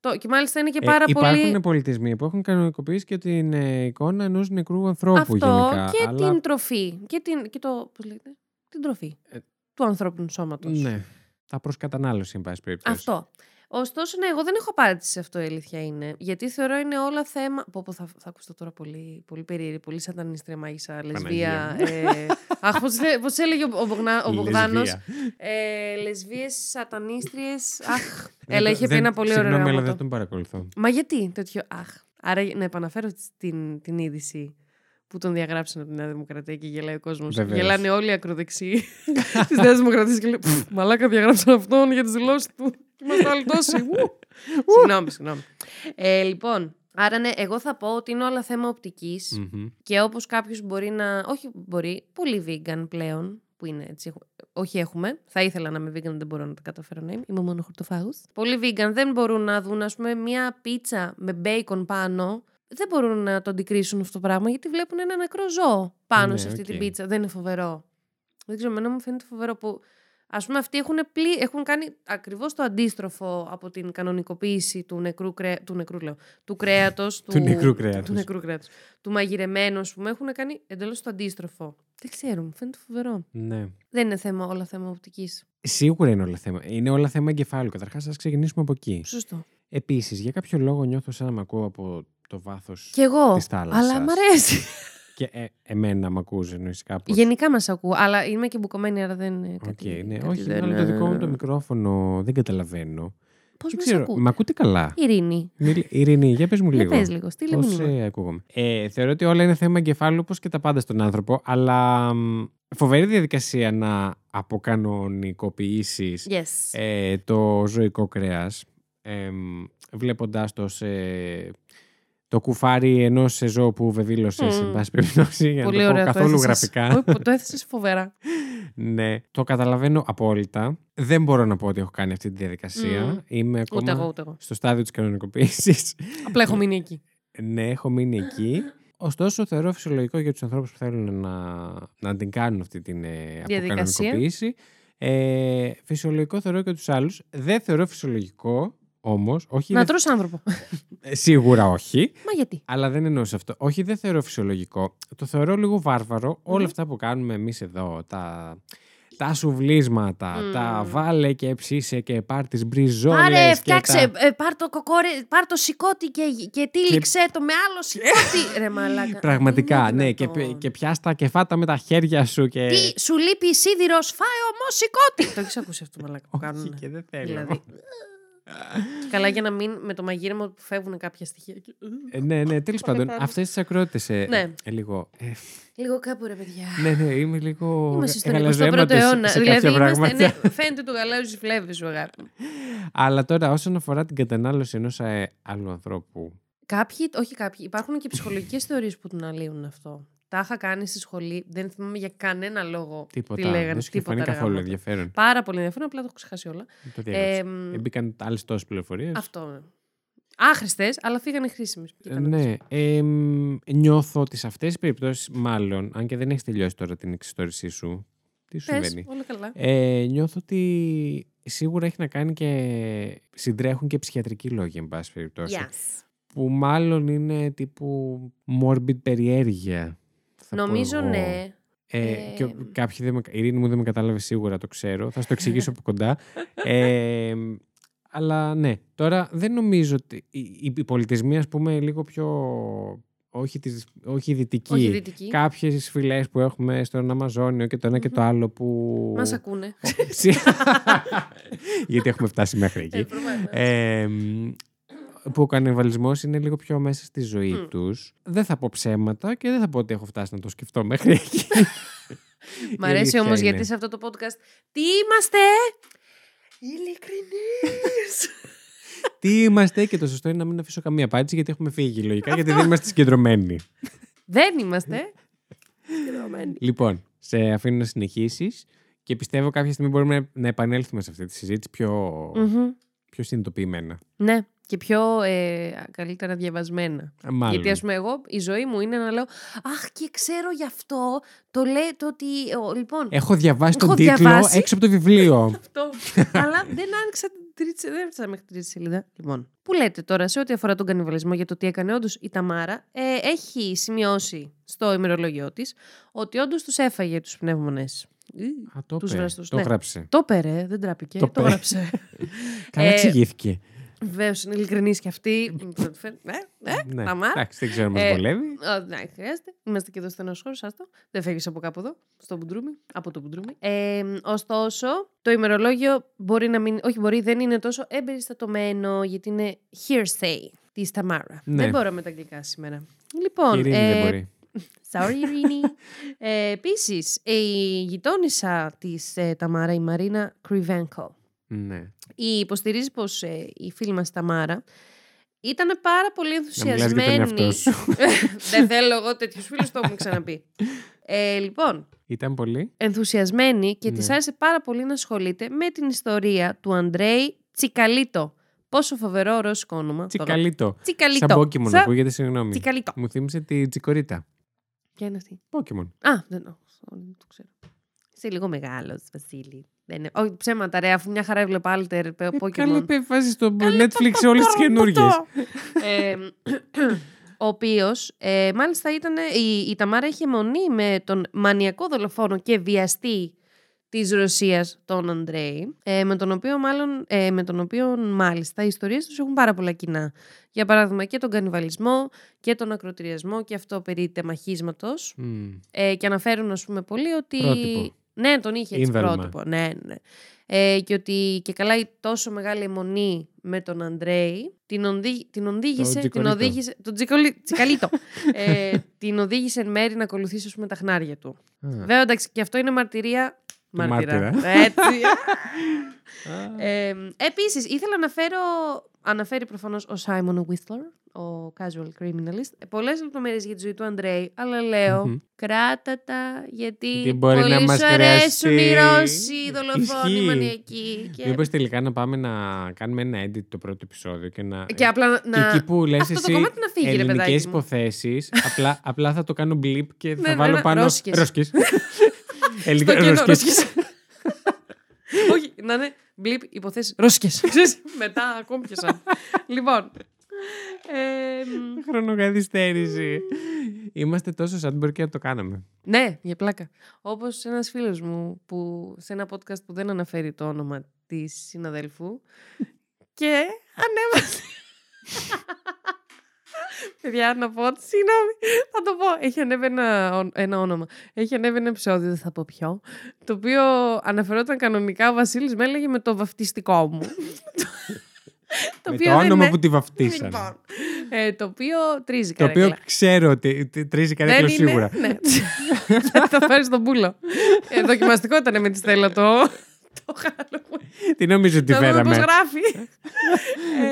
Το... Και μάλιστα είναι και Ε, πάρα υπάρχουν πολύ. πολιτισμοί που έχουν κανονικοποιήσει και την ε, εικόνα ενός νεκρού ανθρώπου Αυτό γενικά. και αλλά... την τροφή. Και, την... και το. Πώς λέγεται, την τροφή Ε, του ανθρώπινου σώματος. Ναι. Τα προσκατανάλωση, εν πάση περιπτώσει. Αυτό. Ωστόσο, ναι, εγώ δεν έχω απάντηση σε αυτό η αλήθεια είναι. Γιατί θεωρώ είναι όλα θέμα. Πω, πω, θα, θα ακουστώ τώρα πολύ, πολύ περίεργη, πολύ σατανίστρια μάγισσα, λεσβία. Ε, αχ, πώς, λέ- πώς έλεγε ο, ο, Μπογνά, ο Μπογδάνος. Λεσβία. Ε, λεσβείες, σατανίστριες. Αχ, Δεν έλα, το- είχε πει δεν- ένα πολύ ωραίο Συγγνώμη, αλλά γράμμα. δεν τον παρακολουθώ. Μα γιατί τέτοιο αχ. Άρα να επαναφέρω την, την είδηση που τον διαγράψαν από τη Νέα Δημοκρατία και γελάει ο κόσμος. Βεβαίως. Γελάνε όλοι οι ακροδεξιοί της Νέας Δημοκρατίας και λέει «Πφ, Μαλάκα διαγράψαν αυτόν για τις δηλώσεις του. Και Είμαστε όλοι τόσοι. Ου. Συγγνώμη, συγγνώμη. Ε, λοιπόν, άρα ναι, εγώ θα πω ότι είναι όλα θέμα οπτικής Μμμ. και όπως κάποιος μπορεί να. Όχι, μπορεί. Πολύ vegan πλέον. Που είναι έτσι. έχω- Όχι, έχουμε. Θα ήθελα να είμαι vegan, δεν μπορώ να τα καταφέρω να είμαι. Είμαι μόνο χορτοφάγος. Πολλοί vegan δεν μπορούν να δουν, ας πούμε, μια πίτσα με μπέικον πάνω. Δεν μπορούν να το αντικρίσουν αυτό το πράγμα γιατί βλέπουν ένα νεκρό ζώο πάνω Ναι, σε αυτή οκ. την πίτσα. Δεν είναι φοβερό. Δεν ξέρω, εμένα μου φαίνεται φοβερό που. Ας πούμε, αυτοί έχουν, πλή, έχουν κάνει ακριβώς το αντίστροφο από την κανονικοποίηση του νεκρού, κρέ, του νεκρού λέω, του κρέατος. Του νεκρού κρέατος. Του νεκρού κρέατος. Του μαγειρεμένου, ας πούμε, έχουν κάνει εντελώς το αντίστροφο. Δεν ξέρω, μου φαίνεται φοβερό. Ναι. Δεν είναι θέμα, όλα θέμα οπτικής. Σίγουρα είναι όλα θέμα. Είναι όλα θέμα εγκεφάλου. Καταρχάς, ας ξεκινήσουμε από εκεί. Σωστό. Επίσης, για κάποιο λόγο νιώθω σαν να με ακούω από το βάθος Κι εγώ. της θάλασσας. Αλλά μ' αρέσει. Και ε, εμένα με ακούς εννοείς κάπως. Γενικά μας ακούω. Αλλά είμαι και μπουκωμένη, άρα δεν είναι Οκ, κάτι. ναι. κάτι Όχι, δεν- αλλά το δικό μου το μικρόφωνο δεν καταλαβαίνω. Πώς Δεν μας ξέρω, ακούτε. με ακούτε καλά; Ειρήνη. Μιλ- Ειρήνη, για πες μου Για λίγο. πες λίγο, στείλε Πώς μήνυμα. ε, ακούγομαι. Ε, θεωρώ ότι όλα είναι θέμα εγκεφάλου όπως και τα πάντα στον άνθρωπο, αλλά μ, φοβερή διαδικασία να αποκανονικοποιήσεις Yes. ε, το ζωικό κρέας ε, μ, βλέποντας το σε το κουφάρι ενός ζώου που βεβήλωσες, Μμμ. εν πάση περιπτώσει, για να Πολύ το πω ωραία. το καθόλου έθεσες. γραφικά. Όχι, το έθεσες φοβερά. Ναι, το καταλαβαίνω απόλυτα. Δεν μπορώ να πω ότι έχω κάνει αυτή τη διαδικασία. Μμ. Είμαι ακόμα Ούτε εγώ, ούτε εγώ. στο στάδιο της κανονικοποίησης. Απλά έχω μείνει εκεί. ναι, έχω μείνει εκεί. Ωστόσο, θεωρώ φυσιολογικό για τους ανθρώπους που θέλουν να, να την κάνουν αυτή την ε, Διαδικασία. αποκανονικοποίηση. Ε, φυσιολογικό θεωρώ και τους άλλους. Δεν θεωρώ φυσιολογικό, όμως, όχι... Να δεν- τρως άνθρωπο. ε, Σίγουρα όχι. Μα γιατί; Αλλά δεν εννοούσα αυτό. Όχι, δεν θεωρώ φυσιολογικό. Το θεωρώ λίγο βάρβαρο. Όλα Μμμ. αυτά που κάνουμε εμείς εδώ, τα, τα σουβλίσματα, Μμμ. τα βάλε και ψήσε και πάρ τις μπριζόλες Πάρε, και φτιάξε, τα... ε, πάρ το κοκόρε, πάρ το σηκώτη και, και τύλιξε το με άλλο σηκώτη. Ρε μαλάκα. Πραγματικά, Είναι ναι. Και, δυνατόν. και πιάστα και φάτα με τα χέρια σου και... Τι, σου λείπει σίδηρος, φάε όμως σηκώτη. το έχεις ακούσει αυτό μαλάκα που Όχι κάνουν. και δεν θέλω. Δηλαδή. Καλά για να μην με το μαγείρεμα που φεύγουν κάποια στοιχεία. και- Ε, ναι, ναι, τέλος πάντων, πεθάνω. αυτές τις ακρότητες ε, Ναι. ε, λίγο... ε, Λίγο κάπου ρε παιδιά. ναι, ναι, είμαι λίγο Είμαστε στον 21ο γαλαζοαίματος αιώνα. σε Δηλαδή, κάποια είμαστε, πράγματα. ναι, φαίνεται το γαλάζιο στι φλέβε σου, αγάπη. μου. Αλλά τώρα, όσον αφορά την κατανάλωση ενός ε, άλλου ανθρώπου, Κάποιοι, όχι κάποιοι, υπάρχουν και ψυχολογικές θεωρίες που τον αλύουν αυτό. Τα είχα κάνει στη σχολή, δεν θυμάμαι για κανένα λόγο τίποτα, τι λέγανε. δεν σου είχε φανεί τίποτα, ρε καθόλου γαμώτο. ενδιαφέρον. Πάρα πολύ ενδιαφέρον, απλά το έχω ξεχάσει όλα. Το διέγραψα. Ε, μ, Ε, Μπήκαν άλλες τόσες πληροφορίες. αυτό. ναι. Άχρηστες, αλλά φύγανε χρήσιμες. Ναι. Ε, μ, νιώθω ότι σε αυτές τις περιπτώσεις, μάλλον, αν και δεν έχεις τελειώσει τώρα την εξιστόρησή σου, Τι σου Πες, συμβαίνει; όλα καλά. Ε, νιώθω ότι σίγουρα έχει να κάνει και συντρέχουν και ψυχιατρικοί λόγοι, εν πάση περιπτώσει. Yes. Που μάλλον είναι τύπου morbid περιέργεια. Θα πω Νομίζω εγώ. ναι. Ε, Ε, και ο- κάποιοι δεν με, η Ειρήνη μου δεν με κατάλαβε σίγουρα, το ξέρω. Θα σου το εξηγήσω από κοντά. Ε, αλλά ναι, τώρα δεν νομίζω ότι οι, οι- οι πολιτισμοί, ας πούμε, λίγο πιο... Όχι, τις, όχι δυτικοί. Όχι δυτική. Κάποιες φυλές που έχουμε στον Αμαζόνιο και το ένα και το άλλο που... Μας ακούνε. Γιατί έχουμε φτάσει μέχρι εκεί. Ε, προφανώς. Ε, μ, που ο κανιβαλισμός είναι λίγο πιο μέσα στη ζωή Μμ. τους. Δεν θα πω ψέματα και δεν θα πω ότι έχω φτάσει να το σκεφτώ μέχρι εκεί. Μ' Η αρέσει αλήθεια όμως είναι. γιατί σε αυτό το podcast τι είμαστε! Ειλικρινείς! Τι είμαστε και το σωστό είναι να μην αφήσω καμία απάντηση γιατί έχουμε φύγει λογικά γιατί δεν είμαστε συγκεντρωμένοι. Δεν είμαστε. Συγκεντρωμένοι. λοιπόν, σε αφήνω να συνεχίσεις και πιστεύω κάποια στιγμή μπορούμε να- να επανέλθουμε σε αυτή τη συζήτηση πιο, Μμμ. πιο συνειδητοποιημένα. Ναι, και πιο ε, καλύτερα διαβασμένα. Α, Μάλλον. Γιατί, ας πούμε, εγώ η ζωή μου είναι να λέω Αχ, και ξέρω γι' αυτό. Το λέει το ότι. ο, λοιπόν, Έχω διαβάσει τον Έχω τίτλο διαβάσει. έξω από το βιβλίο. αυτό. αλλά δεν άνοιξα την τρίτη σελίδα. Δεν έφτασα μέχρι την τρίτη σελίδα. Λοιπόν, που λέτε τώρα σε ό,τι αφορά τον κανιβαλισμό για το τι έκανε όντως η Ταμάρα, ε, έχει σημειώσει στο ημερολόγιο της ότι όντως τους έφαγε τους πνεύμονες. Α, το Τους είπε. βραστούς, Το ναι. γράψε. Το πέρε, δεν τράπηκε. Το Το, πέ. γράψε. Καλά Ε, εξηγήθηκε. Βεβαίως είναι ειλικρινή και αυτή. Ναι, ναι, ναι. Ταμάρα. Εντάξει, δεν ξέρω αν μας Ε, βολεύει. Α, Ναι, χρειάζεται. Είμαστε και εδώ στενό χώρο, άστο. Δεν φεύγεις από κάπου εδώ, στο μπουντρούμι. Από το μπουντρούμι. Ε, ωστόσο, το ημερολόγιο μπορεί να μην. Όχι, μπορεί, δεν είναι τόσο εμπεριστατωμένο, γιατί είναι hearsay της Ταμάρα. Ναι. Δεν μπορώ με τα αγγλικά σήμερα. Λοιπόν. Η Ειρήνη δεν ε, μπορεί. Sorry, Ειρήνη. ε, Επίσης, η γειτόνισσα της ε, Ταμάρα, η Μαρίνα Κρυβένκο, Ναι. η υποστηρίζει πως ε, η φίλη μας Ταμάρα ήταν πάρα πολύ Να μιλάς για τον ενθουσιασμένης. εαυτό σου. Δεν θέλω εγώ τέτοιους φίλους, το έχουμε ξαναπεί. Ε, λοιπόν, Ήταν πολύ. ενθουσιασμένη και Ναι. της άρεσε πάρα πολύ να ασχολείται με την ιστορία του Αντρέη Τσικαλίτο. Πόσο φοβερό ρώσικο όνομα. το γράψα. Τσικαλίτο. Τσικαλίτο. Σαν Pokemon Σαν ακούγεται, συγγνώμη. Τσικαλίτο. Μου θύμισε τη Τσικορίτα. Ποια είναι αυτή; Pokemon. Α, δεν το, δεν το ξέρω. Είσαι λίγο μεγάλος, Βασίλη. Δεν είναι... Όχι, ψέματα, ρε, αφού μια χαρά έβλεπα Alter, Ε, Pokemon. Καλή επέμφαση στο Netflix σε όλες τις καινούργιες. ε, ο οποίος, ε, μάλιστα, ήταν, η, η Ταμάρα είχε μονή με τον μανιακό δολοφόνο και βιαστή της Ρωσίας, τον Αντρέη, ε, με, τον οποίο μάλλον, ε, με τον οποίο μάλιστα οι ιστορίες τους έχουν πάρα πολλά κοινά. Για παράδειγμα και τον κανιβαλισμό και τον ακροτηριασμό και αυτό περί τεμαχίσματος. Μμ. Ε, και αναφέρουν, ας πούμε, πολύ ότι. Πρότυπο. Ναι, τον είχε έτσι Ίνδαλμα. πρότυπο. Ναι, ναι. Ε, και ότι και καλά η τόσο μεγάλη αιμονή με τον Αντρέη την, ονδί, την οδήγησε. την Τζικολίτο. οδήγησε τον Τζικολί, Τσικαλίτο. ε, την οδήγησε εν μέρη να ακολουθήσει ας πούμε, τα χνάρια του. Α. Βέβαια, εντάξει, και αυτό είναι μαρτυρία. Του Μάρτυρα. μάρτυρα. Έτσι. Α. ε, Επίσης, ήθελα να φέρω. Αναφέρει προφανώς ο Σάιμον Whistler, ο casual criminalist, πολλές λεπτομέρειες για τη ζωή του Αντρέη, αλλά λέω Μμμ. κράτα τα γιατί Γιατί μπορεί πολύ να μας σου αρέσουν οι χρειαστεί. Ρώσοι, οι δολοφόνοι, οι Ισχύει. μανιακοί. Και, Μήπως τελικά να πάμε να κάνουμε ένα edit το πρώτο επεισόδιο και να... και απλά να. Και εκεί που λες αυτό το εσύ κομμάτι να φύγει, ρε παιδάκι ελληνικές μου. υποθέσεις, απλά, απλά θα το κάνω blip και θα Ναι, βάλω ναι, ναι, πάνω... ρώσικες. Ρώσικες. Στο Ελληνικές κενό, ρώσικες. ρώσικες. Όχι, να είναι μπλιπ υποθέσεις ρώσικε. Μετά ακόμη πιο σαν. λοιπόν. Ε, μ, Χρονοκαθυστέρηση. Είμαστε τόσο σαν μπορεί και να το κάναμε. ναι, για πλάκα. Όπως ένας φίλος μου που σε ένα podcast που δεν αναφέρει το όνομα της συναδέλφου και ανέβασε. Παιδιά, να πω, συγγνώμη, θα το πω. Έχει ανέβει ένα, ό- ένα όνομα. Έχει ανέβει ένα επεισόδιο, δεν θα πω ποιο, το οποίο αναφερόταν κανονικά ο Βασίλης με έλεγε με το βαφτιστικό μου. Με οποίο το δεν όνομα είναι. που τη βαφτίσαν. Λοιπόν, ε, το οποίο τρίζει Το οποίο καρέκλα. ξέρω ότι τε- τρίζει Δεν καρέκλα είναι, σίγουρα. Ναι. Γιατί θα φέρεις τον πούλο. Ε, δοκιμαστικό ήταν με τη Στέλλα το, το Halloween. Τι νομίζω ότι Να δούμε πώς φέραμε. γράφει.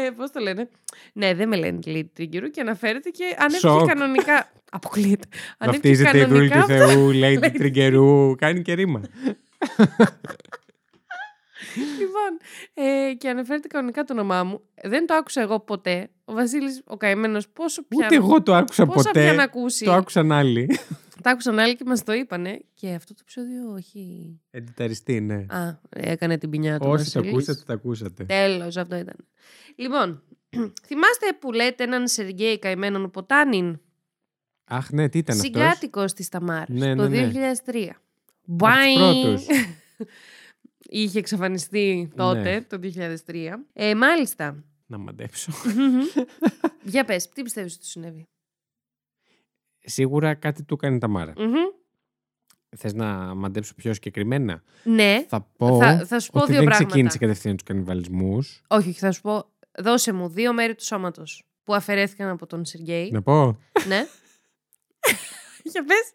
ε, πώς το λένε; Ναι, δεν με λένε Lady Trigger και αναφέρεται και ανέβηκε Σοκ. κανονικά. Αποκλείεται. Ανέβηκε Βαφτίζεται η δούλη του κανονικά. Θεού, λέει του Τριγκερού, κάνει και ρήμα. Λοιπόν, ε, και αναφέρεται κανονικά το όνομά μου. Δεν το άκουσα εγώ ποτέ. Ο Βασίλης, ο καημένος, πόσο πια... Ούτε εγώ το άκουσα πόσα ποτέ. πια να ακούσει. Το άκουσαν άλλοι. Τα άκουσαν άλλοι και μας το είπανε. Και αυτό το επεισόδιο όχι. Εντιταριστεί, ναι. Α, έκανε την ποινιά του. Όσοι το ακούσατε, το ακούσατε. Τέλος, αυτό ήταν. Λοιπόν, θυμάστε που λέτε έναν Σεργέη καημένον Ποτάνιν; Αχ, ναι, τι ήταν αυτός; Συγκάτοικο της Ταμάρ. Ναι, το ναι, ναι. 2003. Από τους Μπάι! πρώτους. Είχε εξαφανιστεί τότε, Ναι. το 2003. Ε, μάλιστα. Να μαντέψω. Για πες, τι πιστεύεις ότι του συνέβη; Σίγουρα κάτι του έκανε η Ταμάρα. Μμμ. Θες να μαντέψω πιο συγκεκριμένα; Ναι, Θα πω θα, θα σου πω ότι δύο δεν πράγματα. ξεκίνησε κατευθείαν τους κανιβαλισμούς. Όχι, όχι, θα σου πω. Δώσε μου δύο μέρη του σώματος που αφαιρέθηκαν από τον Σεργέη. Να πω. ναι. Για πες.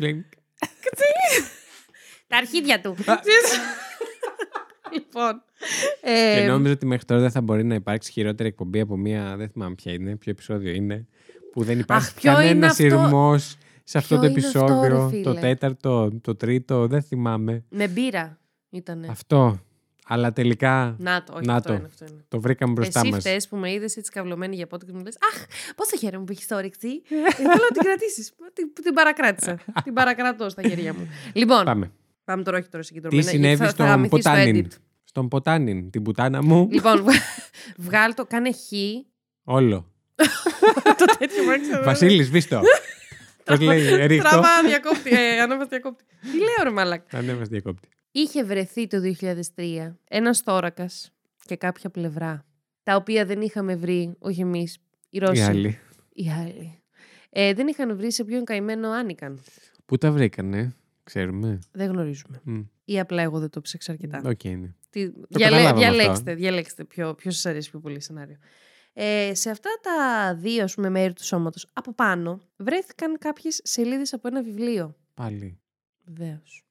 Blink. Τα αρχίδια του. Α. λοιπόν. Και Ε, νόμιζα ότι μέχρι τώρα δεν θα μπορεί να υπάρξει χειρότερη εκπομπή από μία. Δεν θυμάμαι ποια είναι, ποιο επεισόδιο είναι. Που δεν υπάρχει ποιο είναι κανένα αυτό; σειρμός σε αυτό Ποιο το είναι αυτό, επεισόδιο. ρε το φίλε; τέταρτο, το τρίτο, δεν θυμάμαι. με μπύρα ήτανε. Αυτό. Αλλά τελικά Να το, όχι, Να αυτό το. είναι, αυτό είναι. το βρήκαμε μπροστά Εσύ μας. φταίς που με είδες έτσι καυλωμένη για πότε και μου λες Αχ, πόσο χαίρομαι που έχεις όρεξη. Ε, Θέλω να την κρατήσεις. την, την παρακράτησα. την παρακρατώ στα χέρια μου. Λοιπόν, πάμε, Πάμε. τώρα, όχι τώρα συγκεντρωμένα. Τι συνέβη θα, θα στον γαμηθεί στο Ποτάνιν; edit. Στον Ποτάνιν, την πουτάνα μου. Λοιπόν, βγάλ το, κάνε χ. Όλο. το τέτοιο μου έξω. Βασίλης, σβήστο. Πώς λέει, ρίχτω. Τραβά, διακόπτη. Ε, ανέβασε διακόπτη. Τι λέω, ρε Μαλάκα. Ανέβασε διακόπτη. Είχε βρεθεί το 2003 ένας θώρακας και κάποια πλευρά, τα οποία δεν είχαμε βρει, όχι εμείς, οι Ρώσοι. Οι άλλοι. Οι άλλοι. Ε, δεν είχαν βρει σε ποιον καημένο ανήκαν. Πού τα βρήκανε, ξέρουμε. Δεν γνωρίζουμε. Μμ. Ή απλά εγώ δεν το ψάξα αρκετά. Οκ, είναι. Τι... καταλάβαμε διαλέξτε, αυτό. διαλέξτε ποιο, ποιος σας αρέσει πιο πολύ σενάριο. Ε, σε αυτά τα δύο ας πούμε, μέρη του σώματος, από πάνω, βρέθηκαν κάποιες σελίδες από ένα βιβλίο. Πάλι. Βεβαίως.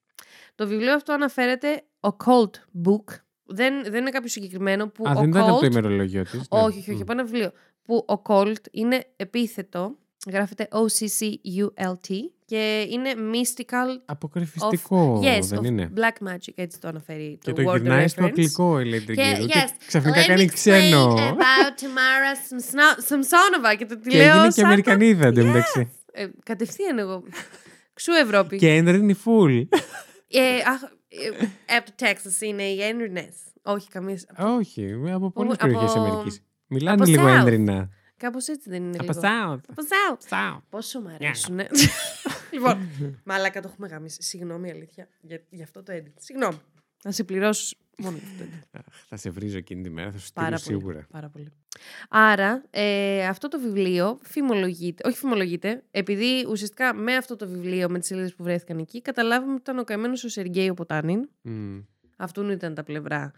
Το βιβλίο αυτό αναφέρεται Occult Book. Δεν, δεν είναι κάποιο συγκεκριμένο που Α, δεν ήταν από το occult- ημερολόγιο της. Όχι, όχι, όχι, από ένα βιβλίο. Που Occult είναι επίθετο, γράφεται O-C-C-U-L-T και είναι mystical. Αποκρυφιστικό yes, δεν of είναι; black magic, έτσι το αναφέρει Και το, το word γυρνάει στο reference. αγγλικό η Lady Και, Γκίρου. yes, Και ξαφνικά Let me κάνει explain ξένο. about Tamara Samsona- Samsonova και το τη Και λέω έγινε και σαν το- Αμερικανίδα εντωμεταξύ. Ε, κατευθείαν εγώ. Ξού Ευρώπη; Και έντρινη φουλ. Ε, αχ, ε, από το Texas είναι οι Ένρινες. Όχι, καμία. Όχι, από πολλές από- περιοχέ Αμερικής. Μιλάνε από λίγο South. έντρινα. Κάπως έτσι δεν είναι. Από λίγο. South. Από South. South. Πόσο μου αρέσουν. λοιπόν, μαλάκα το έχουμε γαμίσει. Συγγνώμη, αλήθεια. Για, για αυτό το edit. Συγγνώμη. Να σε πληρώσω μόνο για αυτό το edit. Αχ, Θα σε βρίζω εκείνη τη μέρα, θα σου στείλω Πάρα πολύ, σίγουρα. πάρα πολύ. Άρα, ε, αυτό το βιβλίο φημολογείται, όχι φημολογείται, επειδή ουσιαστικά με αυτό το βιβλίο, με τις σελίδες που βρέθηκαν εκεί, καταλάβαμε ότι ήταν ο καημένος ο Σεργέη ο Ποτάνιν. Μμ. Αυτούν ήταν τα πλευρά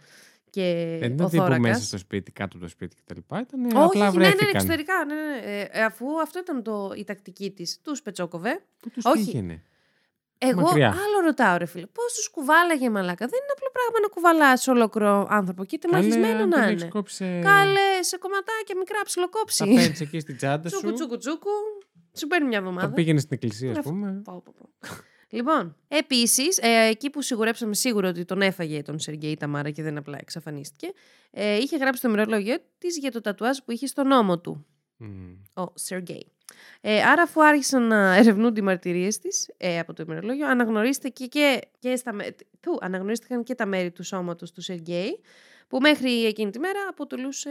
και Δεν ο ήταν τύπου θώρακας. μέσα στο σπίτι, κάτω από το σπίτι κτλ. Ήταν Όχι, απλά ναι, ναι, ναι, βρέθηκαν. εξωτερικά. Ναι, ναι, ναι. Ε, αφού αυτό ήταν το, η τακτική της, τους πετσόκοβε. Πού τους Όχι. πήγαινε; Εγώ Μακριά. άλλο ρωτάω, ρε φίλε. Πώς τους κουβάλαγε μαλάκα; Δεν είναι απλό πράγμα να κουβαλάς ολόκληρο άνθρωπο. Και είτε Καλέ, μαγισμένο αν να τον είναι. έχεις κόψει, Κάλε σε κομματάκια μικρά Τα ψιλοκόψει. παίρνεις εκεί στην τσάντα Τσούκου, σου. τσούκου, τσούκου. Σου παίρνει μια Τα εβδομάδα. πήγαινες στην εκκλησία, ας Αυτό. πούμε. Πάω, πάω, πάω. λοιπόν, επίσης, ε, εκεί που σιγουρέψαμε σίγουρα ότι τον έφαγε τον Σεργέη Ταμάρα και δεν απλά εξαφανίστηκε, ε, είχε γράψει το ημερολόγιο της για το τατουάζ που είχε στο νόμο του. Μμ. ο Σεργέη. Ε, άρα, αφού άρχισαν να ερευνούνται οι μαρτυρίες της ε, από το ημερολόγιο, αναγνωρίστηκε και, και στα, με- του, αναγνωρίστηκαν και τα μέρη του σώματος του Σεργέη, που μέχρι εκείνη τη μέρα αποτελούσε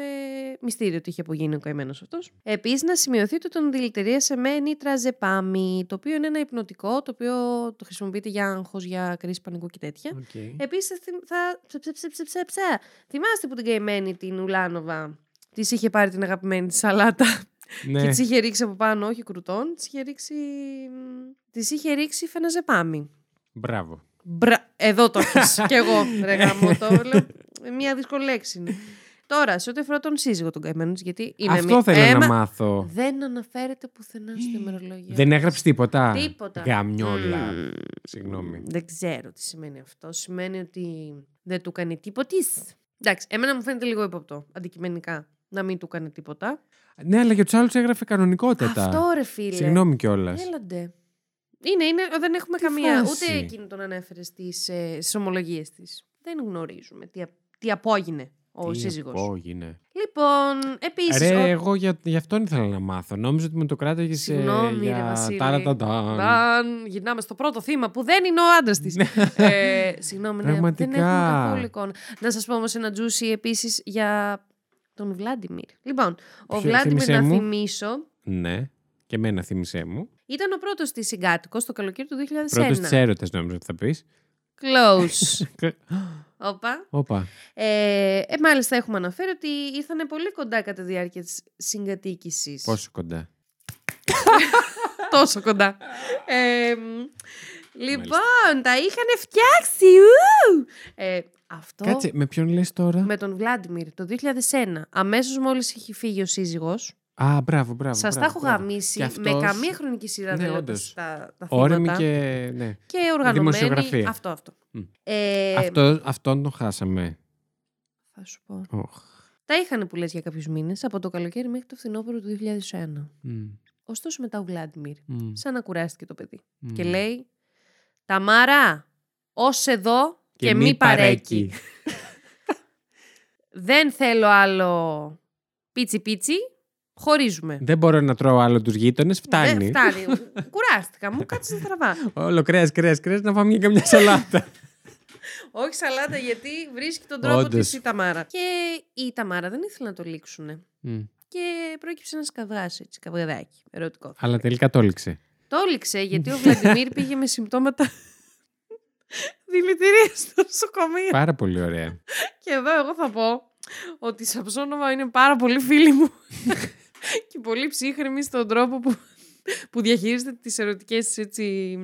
μυστήριο τι είχε απογίνει ο καημένος αυτός. Επίσης, να σημειωθεί ότι τον δηλητηρίασε με νιτραζεπάμη, το οποίο είναι ένα υπνοτικό, το οποίο το χρησιμοποιείται για άγχος, για κρίση πανικού και τέτοια. Οκ. Επίσης, θα. ψε, ψε, ψε, ψε, ψε, ψε. Θυμάστε που την καημένη την Ουλάνοβα της είχε πάρει την αγαπημένη της σαλάτα; Ναι. και τη είχε ρίξει από πάνω, όχι κρουτών, τη είχε ρίξει. Τη είχε ρίξει φεναζεπάμη. Μπράβο. Μπρα... Εδώ το έχεις. κι εγώ, ρε γάμο το. Λέω, Μια δύσκολη λέξη είναι. Τώρα, σε ό,τι αφορά τον σύζυγο των καημένων της, γιατί είμαι Αυτό μια- θέλω Έμα- να μάθω. Δεν αναφέρεται πουθενά στο ημερολόγιο. Δεν έγραψε τίποτα; Τίποτα. Γαμιόλα. Μμμ. Συγγνώμη. Δεν ξέρω τι σημαίνει αυτό. Σημαίνει ότι δεν του κάνει τίποτα. Εντάξει, εμένα μου φαίνεται λίγο ύποπτο, αντικειμενικά, να μην του κάνει τίποτα. Ναι, αλλά για τους άλλους έγραφε κανονικότατα. Αυτό ρε φίλε. Συγγνώμη κιόλας. Έλαντε. Είναι, είναι, δεν έχουμε Τι καμία. φάση. Ούτε εκείνη τον ανέφερε στις ε, στις ομολογίες της. Δεν γνωρίζουμε τι, α- τι απόγινε ο Τι σύζυγος. απόγεινε. Λοιπόν, επίσης... Ρε, ο- εγώ για, για αυτόν ήθελα να μάθω. Νόμιζα ότι με το κράταγες σε. Συγγνώμη, ρε για Βασίλη. ταρατατάν. Μπαν, γυρνάμε στο πρώτο θύμα που δεν είναι ο άντρας της. ε, συγγνώμη, ναι, δεν Πραγματικά. έχουμε καθόλου εικόνα. Να σας πω όμως ένα τζούσι επίσης για τον Βλάντιμιρ. Λοιπόν, ο Ποιο, Βλάντιμιρ, θύμισέ να μου; θυμίσω, Ναι. Και εμένα θύμισέ μου. ήταν ο πρώτος της συγκάτοικος το καλοκαίρι του 2001. Πρώτος της έρωτας νόμιζα ότι θα πεις. Close. Όπα. Όπα. Ε, ε, μάλιστα έχουμε αναφέρει ότι ήρθαν πολύ κοντά κατά τη διάρκεια της συγκατοίκησης. Πόσο κοντά; Τόσο κοντά. Ε, μ, λοιπόν, τα είχαν φτιάξει. ου! Ε, αυτό Κάτσε, με ποιον λες τώρα; με τον Βλάντιμιρ το 2001, αμέσως μόλις είχε φύγει ο σύζυγος, Α, μπράβο, μπράβο. σας τα μπράβο, έχω μπράβο. γαμίσει Και με αυτός- καμία χρονική σειρά Ναι, δεν λέω όντως. τα, τα Όρεμη θύματα. και. Ναι. Και οργανωμένη. Δημοσιογραφία. Αυτό, αυτό. Μμ. Ε, Αυτό, αυτόν τον χάσαμε. Θα σου πω. Οχ. Τα είχαν που λες για κάποιους μήνες, από το καλοκαίρι μέχρι το φθινόπωρο του 2001. Μμ, Ωστόσο μετά ο Βλάντιμιρ, μμ, σαν να κουράστηκε το παιδί. μμ. Και λέει, Ταμάρα, ως εδώ και, μη παρέκει. Δεν θέλω άλλο πίτσι πίτσι, χωρίζουμε. Δεν μπορώ να τρώω άλλο τους γείτονες. Φτάνει. Δεν φτάνει. Κουράστηκα, μου κάτσε στραβά. Όλο κρέας, κρέας, κρέας να φάμε και καμιά σαλάτα. Όχι σαλάτα γιατί βρίσκει τον τρόπο Όντως. της η Ταμάρα. Και η Ταμάρα δεν ήθελε να το λήξουν. Μμ. Και πρόκειψε ένας καυγάς έτσι, καυγαδάκι, ερωτικό. Αλλά τελικά το έλειξε. Το έληξε γιατί ο Βλαντιμίρ πήγε με συμπτώματα δηλητηρία στο νοσοκομείο. Πάρα πολύ ωραία. Και εδώ εγώ θα πω ότι η Σαψόνοβα είναι πάρα πολύ φίλη μου και πολύ ψύχρεμη στον τρόπο που, που διαχειρίζεται τις ερωτικές της έτσι,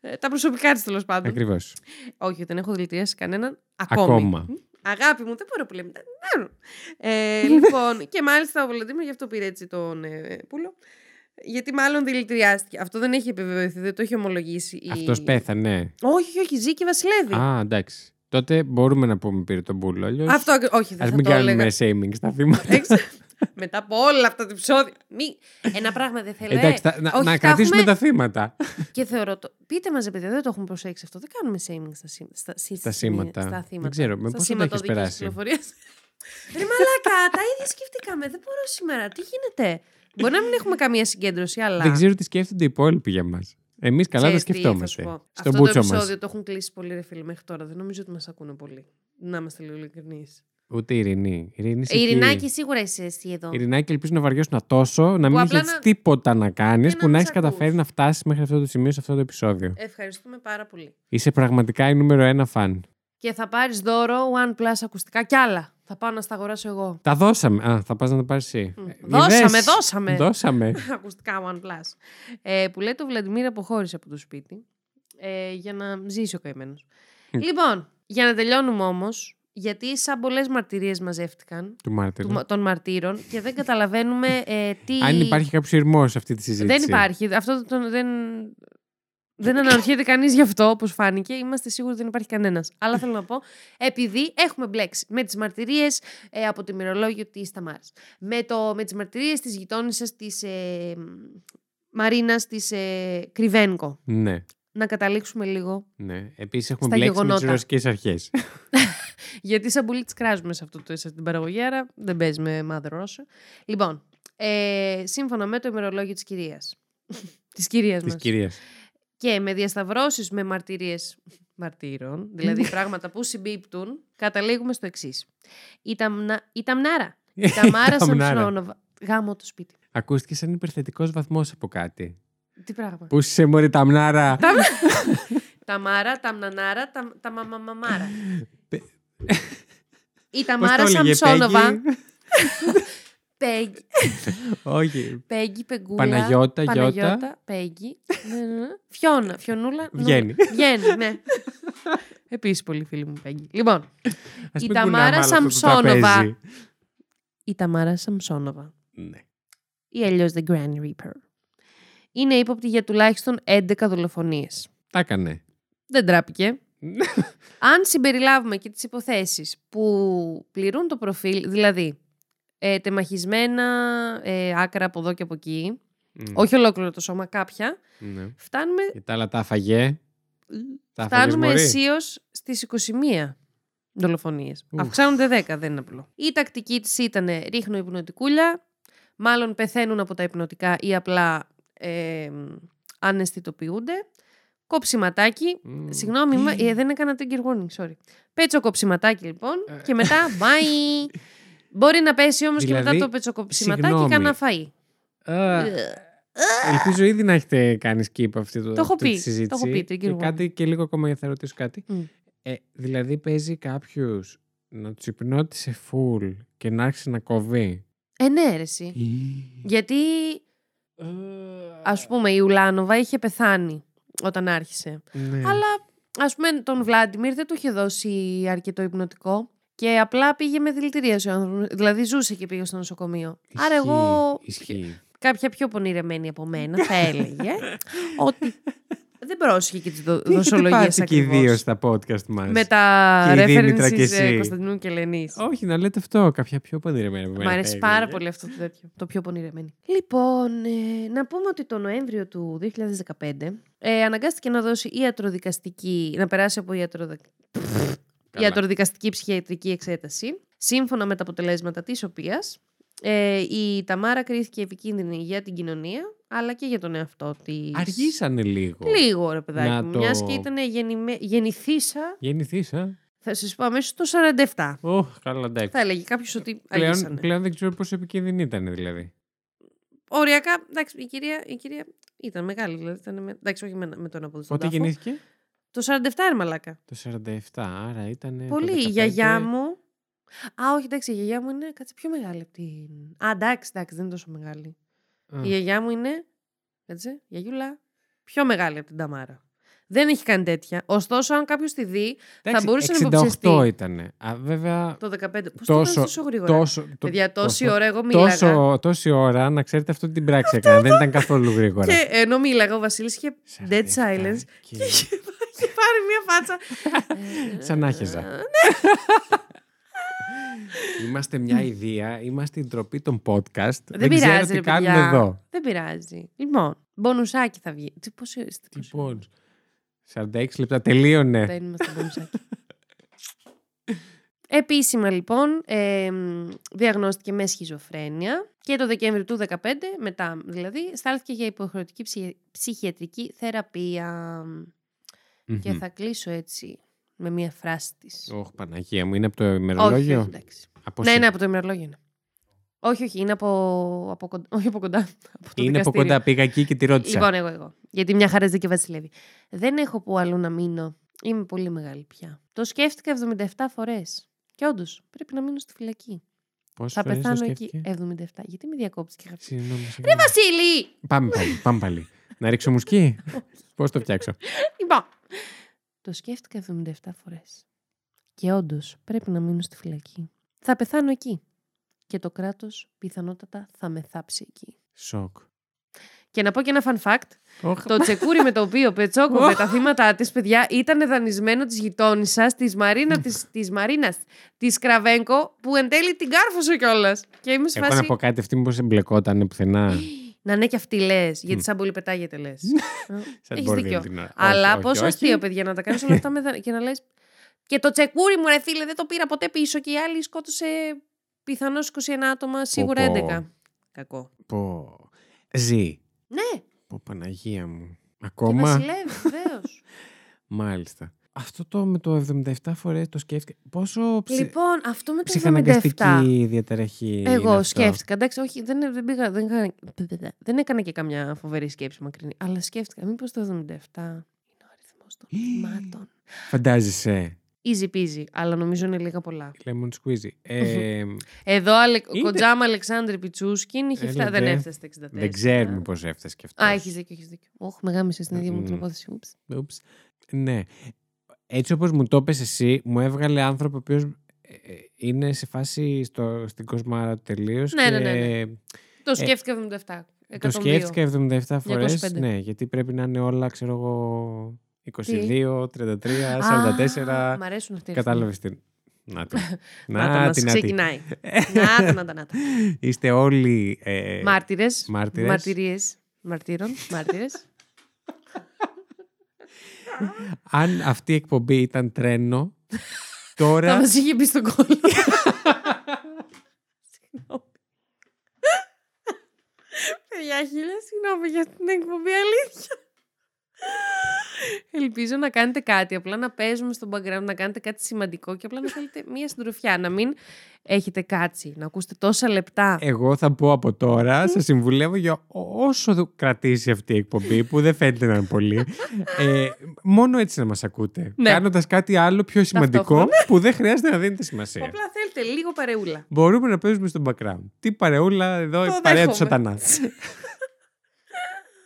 ε, τα προσωπικά της τέλος πάντων. Ακριβώς. Όχι, δεν έχω δηλητηριάσει κανέναν ακόμη. Ακόμα. Μ, Αγάπη μου, δεν μπορώ που λέμε. Ναι. Ε, λοιπόν, και μάλιστα ο Βολοντίμιο γι' αυτό πήρε έτσι τον ε, πούλο. Γιατί μάλλον δηλητηριάστηκε. Αυτό δεν έχει επιβεβαιωθεί, δεν το έχει ομολογήσει. η- Αυτός πέθανε. Όχι, όχι, ζει και βασιλεύει. Α, εντάξει. Τότε μπορούμε να πούμε πήρε τον πούλο. Αλλιώς Αυτό, ακ- όχι, δεν ας θα μην το έλεγα. κάνουμε shaming στα θύματα. Έξα- Μετά από όλα αυτά τα επεισόδια. Μη... Ένα πράγμα δεν θέλω. Εντάξει, ε. θα- να, Όχι, να τα κρατήσουμε έχουμε- τα θύματα. Και θεωρώ. Το... Πείτε μας, παιδιά, δεν το έχουμε προσέξει αυτό. Δεν κάνουμε shaming στα, σή... στα... σύ- Στα σήματα. Στα Δεν θύματα. ξέρω, με Στα πόσο το σήματα έχεις οδικής περάσει; κυκλοφορίας. Ρε μαλάκα, τα ίδια σκεφτήκαμε. Δεν μπορώ σήμερα. Τι γίνεται; Μπορεί να μην έχουμε καμία συγκέντρωση, αλλά. Δεν ξέρω τι σκέφτονται οι υπόλοιποι για μας. Εμείς καλά τα Ξέρεις τι, θα σου σκεφτόμαστε. πω. Στον Αυτό το μπούτσο επεισόδιο μα. το έχουν κλείσει πολύ ρε φίλοι μέχρι τώρα. Δεν νομίζω ότι μας ακούνε πολύ. Να είμαστε λίγο ειλικρινείς. Ούτε η Ειρηνή. Η Ειρηνή, είσαι Η εκεί. Ειρηνάκη σίγουρα είσαι εσύ εδώ. Ειρηνάκη, ελπίζω να βαριώσουν τόσο, να μην απλά έχεις να- τίποτα να κάνεις Και που να να μας έχεις καταφέρει ακούς. να φτάσεις μέχρι αυτό το σημείο σε αυτό το επεισόδιο. Ευχαριστούμε πάρα πολύ. Είσαι πραγματικά η νούμερο ένα φαν. Και θα πάρεις δώρο OnePlus ακουστικά κι άλλα. Θα πάω να στα αγοράσω εγώ. Τα δώσαμε. Α, θα πας να τα πάρεις εσύ. Μμ. Ε, Δώσαμε, είδες; δώσαμε. Δώσαμε. ακουστικά OnePlus. Ε, που λέει το Βλαντιμίρ αποχώρησε από το σπίτι ε, για να ζήσει ο καημένος. Μμ. λοιπόν, για να τελειώνουμε όμως, γιατί σαν πολλές μαρτυρίες μαζεύτηκαν Του Μάρτυρ. του, των μαρτύρων και δεν καταλαβαίνουμε ε, τι. Αν υπάρχει κάποιος ηρμός σε αυτή τη συζήτηση. Δεν υπάρχει. Αυτό το, δεν, δεν αναρωτιέται κανείς γι' αυτό, όπως φάνηκε. Είμαστε σίγουροι ότι δεν υπάρχει κανένας. Αλλά θέλω να πω, επειδή έχουμε μπλέξει με τις μαρτυρίες ε, από το ημερολόγιο της Ταμάρας, με, το, με τις μαρτυρίες της γειτόνισσας της ε, Μαρίνας της ε, Κρυβένκο. Ναι. Να καταλήξουμε λίγο. ναι. Επίσης έχουμε Στα μπλέξει με τις γεγονότα. ρωσικές αρχές. Γιατί σαν πολύ τις κράζουμε σε, αυτό το, σε αυτή την παραγωγή, άρα δεν παίζει με Mother Russia. Λοιπόν, ε, σύμφωνα με το ημερολόγιο της κυρίας. της κυρίας της μας. κυρίας. Και με διασταυρώσεις με μαρτυρίες μαρτύρων, δηλαδή πράγματα που συμπίπτουν, καταλήγουμε στο εξής. Η, ταμνα... η Ταμνάρα. Η Ταμάρα Ταμνάρα. Σαμψόνοβα. Γάμο το σπίτι. Ακούστηκες σαν υπερθετικός βαθμός από κάτι. Τι πράγμα. Πού είσαι, Μωρή Ταμνάρα. Τα- Ταμάρα, Ταμνανάρα, τα, τα μαμαμαμάρα. Πε- Η Πώς Ταμάρα το έλεγε, Σαμψόνοβα. Πέγγι; Πέγγι. Όχι. Πέγγι, Πεγκούλα. Παναγιώτα, Γιώτα. Παναγιώτα, Πέγγι. Ναι, ναι, ναι. Φιώνα, Φιωνούλα. Νου- Βγαίνει. Βγαίνει, ναι. Επίσης πολύ φίλη μου Πέγγι. Λοιπόν, Ας Η μην Ταμάρα κουνάμε άλλο αυτό το Σαμψόνοβα. τραπέζι. η Ταμάρα Σαμψόνοβα Ναι. ή αλλιώς The Grand Reaper είναι ύποπτη για τουλάχιστον 11 δολοφονίες. Τα έκανε. Δεν τράπηκε. Αν συμπεριλάβουμε και τις υποθέσεις που πληρούν το προφίλ, δηλαδή ε, τεμαχισμένα ε, άκρα από εδώ και από εκεί, Μμ. όχι ολόκληρο το σώμα, κάποια, Ναι. φτάνουμε, Και τα άλλα τα έφαγε. Τα έφαγες, φτάνουμε μωρή; αισίως στις 21. δολοφονίες. Ουφ. Αυξάνονται 10, δεν είναι απλό. Η τακτική της ήταν ρίχνω υπνοτικούλια, μάλλον πεθαίνουν από τα υπνοτικά ή απλά ε, αναισθητοποιούνται. Κόψιματάκι. Μμ, Συγγνώμη, τι; μα- ε, δεν έκανα trigger warning, sorry. Πέτσο κοψιματάκι λοιπόν Ε. και μετά bye. Μπορεί να πέσει όμως και Δηλαδή, μετά το πετσοκοψιματάκι συγγνώμη. κανένα φαΐ. Α, Ελπίζω ήδη να έχετε κάνει skip αυτή το, Το έχω αυτή τη πει, το συζήτηση. έχω πει, trigger και warning. κάτι και λίγο ακόμα θα ρωτήσω κάτι. Μμ. Ε, δηλαδή παίζει κάποιου να τους υπνώτισε full και να άρχισε να κοβεί; Ε, ναι, ρε, εσύ. Γιατί, ας πούμε, η Ουλάνοβα είχε πεθάνει όταν άρχισε. Ναι. Αλλά, ας πούμε, τον Βλάντιμιρ δεν του είχε δώσει αρκετό υπνοτικό και απλά πήγε με δηλητηρίαση ο άνθρωπος. Δηλαδή ζούσε και πήγε στο νοσοκομείο. Άρα Ισχύει, εγώ, Ισχύει. κάποια πιο πονηρεμένη από μένα, θα έλεγε ότι δεν πρόσεχε και τις δο- Τι έχετε δοσολογίες πάθει και οι ακριβώς. δύο στα podcast μας; Με τα Και η Δήμητρα και references ε, εσύ. Κωνσταντινού και Ελενής. Όχι, να λέτε αυτό. Κάποια πιο πονηρεμένη από Μ' μένα. αρέσει θα πάρα έλεγε. πολύ αυτό το τέτοιο. Το πιο πονηρεμένη. Λοιπόν, ε, να πούμε ότι το Νοέμβριο του 2015 ε, αναγκάστηκε να δώσει ιατροδικαστική, να περάσει από ιατροδικ... Καλά. ιατροδικαστική ψυχιατρική εξέταση, σύμφωνα με τα αποτελέσματα της οποίας ε, η Ταμάρα κρίθηκε επικίνδυνη για την κοινωνία, αλλά και για τον εαυτό της. Αργήσανε λίγο. Λίγο, ρε παιδάκι Να μου. το- Μιας και ήταν γεννημε... γεννηθήσα, Γεννηθείς, α. θα σας πω αμέσως το 47. Ωχ, καλά, εντάξει. Θα έλεγε κάποιος ότι Πλέον, αργήσανε. πλέον δεν ξέρω πόσο επικίνδυνη ήταν, δηλαδή. Οριακά, εντάξει, η κυρία, η κυρία ήταν μεγάλη, δηλαδή. Ήταν με, εντάξει, όχι με, με τον από Πότε γεννήθηκε; Το 47 ρε μαλάκα. Το 47, άρα ήταν. Πολύ. Η γιαγιά μου. Α, όχι, εντάξει, η γιαγιά μου είναι κάτσε πιο μεγάλη από την. Α, εντάξει, εντάξει, δεν είναι τόσο μεγάλη. Η γιαγιά μου είναι. Κάτσε, γιαγιούλα. Πιο μεγάλη από την Ταμάρα. Δεν έχει κάνει τέτοια. Ωστόσο, αν κάποιος τη δει, θα μπορούσε να 68 υποψιαστεί. ήταν. Α, βέβαια. το 15. Πώς το Τόσο- κάνεις τόσο γρήγορα; Τόσο, το- Παιδιά, τόση τόσο- ώρα εγώ μίλαγα. Τόσο, τόση ώρα, να ξέρετε αυτό την πράξη έκανα. Δεν ήταν καθόλου γρήγορα. Και ενώ μίλαγα, ο Βασίλης είχε dead 47 silence. και- Και είχε είχε πάρει μια φάτσα. Σαν να χέζα. Ε, Είμαστε μια ιδέα, είμαστε η ντροπή των podcast. Δεν, Δεν ξέρω πειράζει, τι ρε κάνουμε παιδιά. εδώ. Δεν πειράζει. Λοιπόν, μπονουσάκι θα βγει. Τι πόσο είστε. Τι πόσο πόνους. 46 λεπτά τελείωνε. Δεν είμαστε μπονουσάκι. Επίσημα λοιπόν ε, μ, διαγνώστηκε με σχιζοφρένεια και το Δεκέμβριο του 2015, μετά δηλαδή, στάλθηκε για υποχρεωτική ψυχι- ψυχιατρική θεραπεία. Και Μμμ. θα κλείσω έτσι με μια φράση της. Ωχ, Παναγία μου, είναι από το όχι, ημερολόγιο; όχι, εντάξει. Από Ναι, σι- ναι, από το ημερολόγιο είναι. Όχι, όχι, είναι από, από κοντά. Όχι από κοντά. Από το Είναι από δικαστήριο. κοντά, πήγα εκεί και τη ρώτησα. Λοιπόν, εγώ, εγώ. Γιατί μια χαρά και βασιλεύει. Δεν έχω που αλλού να μείνω. Είμαι πολύ μεγάλη πια. Το σκέφτηκα 77 φορές. Και όντως, πρέπει να μείνω στη φυλακή. Πόσες θα φορές το πεθάνω εκεί. σκέφτηκε; 77. Γιατί με διακόψει και γράφεις; Συγγνώμη, Ρε συγγνώμη. Βασίλη! Πάμε πάλι, πάμε πάλι. Να ρίξω μουσκί. Πώς το φτιάξω; Λοιπόν. Το σκέφτηκα 77 φορές. Και όντως, πρέπει να μείνω στη φυλακή. Θα πεθάνω εκεί. Και το κράτος πιθανότατα θα με θάψει εκεί. Σοκ. Και να πω και ένα fun fact. Ωχ, Το τσεκούρι με το οποίο πετσόκοβε τα θύματα της, παιδιά, ήταν δανεισμένο της γειτόνισσα της Μαρίνα της, της Μαρίνας της Κραβέγκο, που εν τέλει την κάρφωσε κιόλας. Και είμαι σε Εγώ φάση. να πω κάτι, αυτή μήπως εμπλεκότανε πουθενά; Να ναι, και αυτή λες, γιατί σαν πολύ πετάγεται λες. Σαν Έχεις μπορδίλ δίκιο. την ώρα. Αλλά Όχι, όχι, πόσο όχι. αστείο, παιδιά, να τα κάνεις όλα αυτά με δα- και να λες. Και το τσεκούρι μου, ρε φίλε, δεν το πήρα ποτέ πίσω και η άλλη σκότωσε πιθανώς 21 άτομα, σίγουρα πω. 11. Κακό. Πω. Ζει. Ναι, Πω Παναγία μου. και Ακόμα. βασιλεύει, βεβαίως. Μάλιστα. Αυτό το με το 77 φορές το σκέφτηκα. Πόσο ψη... λοιπόν, αυτό με το 77. ψυχαναγκαστική διαταραχή είναι Εγώ αυτό. σκέφτηκα. Εντάξει, όχι, δεν, δεν, πήγα, δεν, έκανα, δεν έκανα και καμιά φοβερή σκέψη μακρινή. Αλλά σκέφτηκα, μήπως το 77 είναι ο αριθμός των θυμάτων. Φαντάζεσαι. Easy peasy, αλλά νομίζω είναι λίγα πολλά. Lemon squeezy. Ε, Εδώ Αλε... ο Είναι- Κοντζάμα Αλεξάνδρη Πιτσούσκιν είχε φτάσει. Δεν Έλεγε. έφτασε στα 64. δεν ξέρουμε πώς έφτασε και αυτός. Α, έχεις δίκιο, έχεις δίκιο. Όχι, με γάμισε στην ίδια μου την Μμ. υπόθεση. Ούψ. Ούψ. Ναι. Έτσι όπως μου το πες εσύ, μου έβγαλε άνθρωπο ο οποίος ε, ε, είναι σε φάση στο, στην κοσμάρα του τελείως Ναι, και ναι, ναι, Το σκέφτηκα 77. το 102. σκέφτηκα 77 φορές. 225. Ναι, γιατί πρέπει να είναι όλα, ξέρω εγώ, 22, 33, Α, 44. Μ' αρέσουν αυτοί. οι Κατάλαβες την. Να το. Να το να μας την, να την. ξεκινάει. να το, να το, να το. Είστε όλοι. Ε, Μάρτυρες. μάρτυρες. Μαρτυρίες. Μαρτύρων. Μάρτυρες. Αν αυτή η εκπομπή ήταν τρένο, Θα Τώρα. μας είχε μπει στον κόλλο. Συγγνώμη. Παιδιά, χίλια συγγνώμη για την εκπομπή, αλήθεια. Ελπίζω να κάνετε κάτι, απλά να παίζουμε στο background, να κάνετε κάτι σημαντικό και απλά να θέλετε μία συντροφιά, να μην έχετε κάτσει, να ακούσετε τόσα λεπτά. Εγώ θα πω από τώρα, σα συμβουλεύω για όσο δου- κρατήσει αυτή η εκπομπή, που δεν φαίνεται να είναι πολύ. Ε, μόνο έτσι να μας ακούτε. Ναι. Κάνοντας κάτι άλλο πιο σημαντικό Ταυτόχρονα. που δεν χρειάζεται να δίνετε σημασία. Απλά θέλετε λίγο παρεούλα. Μπορούμε να παίζουμε στο background. Τι παρεούλα εδώ, η Το παρέα του δέχομαι. σατανά.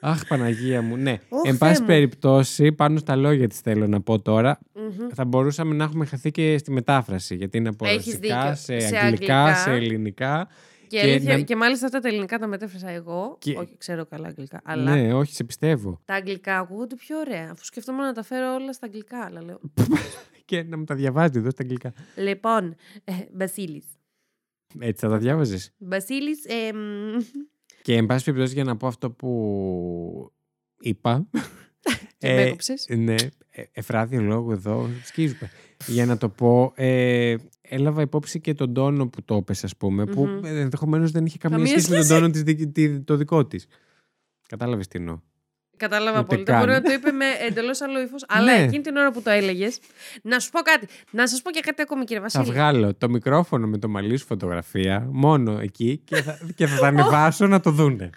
Αχ, Παναγία μου, ναι. Ωχ, Εν Θεέ πάση μου. περιπτώσει, πάνω στα λόγια της θέλω να πω τώρα, Μμμ. θα μπορούσαμε να έχουμε χαθεί και στη μετάφραση. Γιατί είναι από Έχεις ρωσικά, δίκιο. σε, Σε αγγλικά, αγγλικά. σε ελληνικά. Και, Και αλήθεια- να- και μάλιστα αυτά τα ελληνικά τα μετέφρασα εγώ. Και- Όχι, ξέρω καλά αγγλικά. Αλλά Ναι, όχι, σε πιστεύω. τα αγγλικά ακούγονται πιο ωραία. Αφού σκεφτόμουν να τα φέρω όλα στα αγγλικά. Αλλά λέω. Και να μου τα διαβάζει εδώ στα αγγλικά. λοιπόν, ε, Βασίλης. Έτσι θα τα διάβαζες; Βασίλης. Ε, μ, Και εν πάση περιπτώσει, για να πω αυτό που είπα. και με έκοψες; Ναι, ε, εφράδιο λόγο εδώ, σκίζουμε. Για να το πω, ε, έλαβα υπόψη και τον τόνο που το έπεσε, ας πούμε, που Μμμ. ενδεχομένως δεν είχε καμία Καμία σχέση με τον σχέση. τόνο της, δικ- τη- το δικό της. Κατάλαβες τι εννοώ. Κατάλαβα Ούτε πολύ. καν. Μπορεί να το είπε με εντελώς άλλο ύφος. Αλλά Ναι. εκείνη την ώρα που το έλεγες. Να σου πω κάτι. Να σας πω και κάτι ακόμη, κύριε Θα Βασίλη. βγάλω το μικρόφωνο με το μαλλί σου φωτογραφία μόνο εκεί και θα, και θα τα ανεβάσω να το δούνε.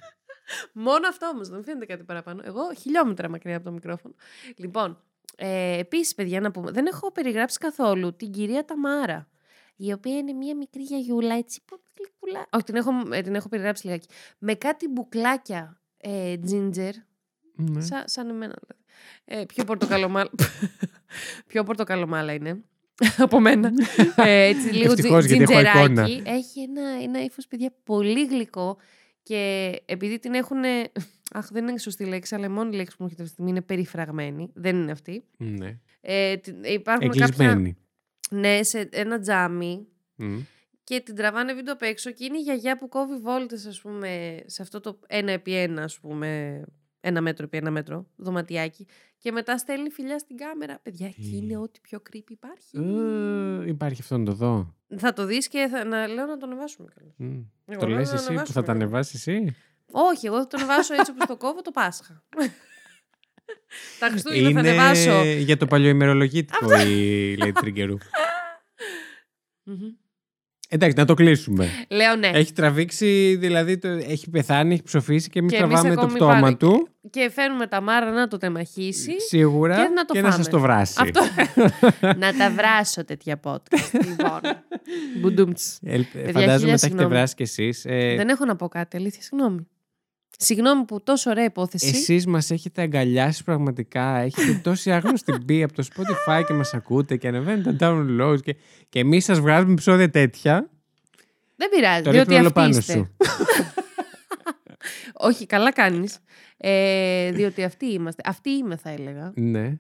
Μόνο αυτό όμως, δεν φαίνεται κάτι παραπάνω. Εγώ χιλιόμετρα μακριά από το μικρόφωνο. Λοιπόν, ε, επίσης, παιδιά, να πούμε, δεν έχω περιγράψει καθόλου την κυρία Ταμάρα. Η οποία είναι μία μικρή γιαγιούλα, έτσι πολύ γλυκούλα. Όχι, την έχω, ε, την έχω περιγράψει λιγάκι. Με κάτι μπουκλάκια ε, ginger, Ναι. Σα, σαν εμένα δηλαδή. Ε, πιο πορτοκαλομάλα. πιο πορτοκαλομάλα είναι. από μένα. ε, έτσι λίγο Ευτυχώς, τζι- γιατί έχω τζιντζεράκι. εικόνα. Έχει ένα, ένα ύφος, παιδιά, πολύ γλυκό. Και επειδή την έχουν. Αχ, δεν είναι σωστή λέξη, αλλά η μόνη λέξη που μου έχει αυτή τη στιγμή είναι περιφραγμένη. Δεν είναι αυτή. ναι. Ε, την- υπάρχουν κάποια. Εγκλεισμένη. Ναι, σε ένα τζάμι. Μμ. Και την τραβάνε βίντεο απ' έξω και είναι η γιαγιά που κόβει βόλτες ας πούμε σε αυτό το ένα επί ένα ας πούμε ένα μέτρο επί ένα μέτρο δωματιάκι και μετά στέλνει φιλιά στην κάμερα. Παιδιά, εκεί Τι. είναι ό,τι πιο creepy υπάρχει. Ε, υπάρχει αυτό να το δω. Θα το δεις και θα να λέω να το ανεβάσουμε. κιόλας. Μμ. Εγώ Το λέω λες να εσύ που ανεβάσουμε θα τα κιόλας. ανεβάσεις εσύ; Όχι, εγώ θα το ανεβάσω έτσι όπως το κόβω το Πάσχα. Τα Χριστούγεννα θα Είναι ανεβάσω. για το παλιοημερολογήτικο η Lady Τριγκερού. Μμμ. Εντάξει, να το κλείσουμε. Λέω ναι. Έχει τραβήξει, δηλαδή το, έχει πεθάνει, έχει ψοφήσει και εμείς Και εμείς τραβάμε το ακόμη πτώμα πάλι. του. Και φέρνουμε τα Μάρα να το τεμαχίσει. Σίγουρα και να το και να φάμε. σας το βράσει. Αυτό. να τα βράσω τέτοια podcast. λοιπόν. Μπουντούμτς. Ε, χίλια φαντάζομαι τα έχετε συγγνώμη. βράσει κι εσείς. Ε, Δεν έχω να πω κάτι, αλήθεια, συγγνώμη. Συγγνώμη που τόσο ωραία υπόθεση. Εσείς μας έχετε αγκαλιάσει πραγματικά. Έχετε τόση άγνωστη μπει από το Spotify και μας ακούτε και ανεβαίνουν τα downloads και, και εμείς σας βγάζουμε επεισόδια τέτοια. Δεν πειράζει, Το διότι ρίχνω όλο αυτοί πάνω είστε. σου. Όχι, καλά κάνεις. Ε, διότι αυτοί είμαστε. Αυτοί είμαι, θα έλεγα. Ναι.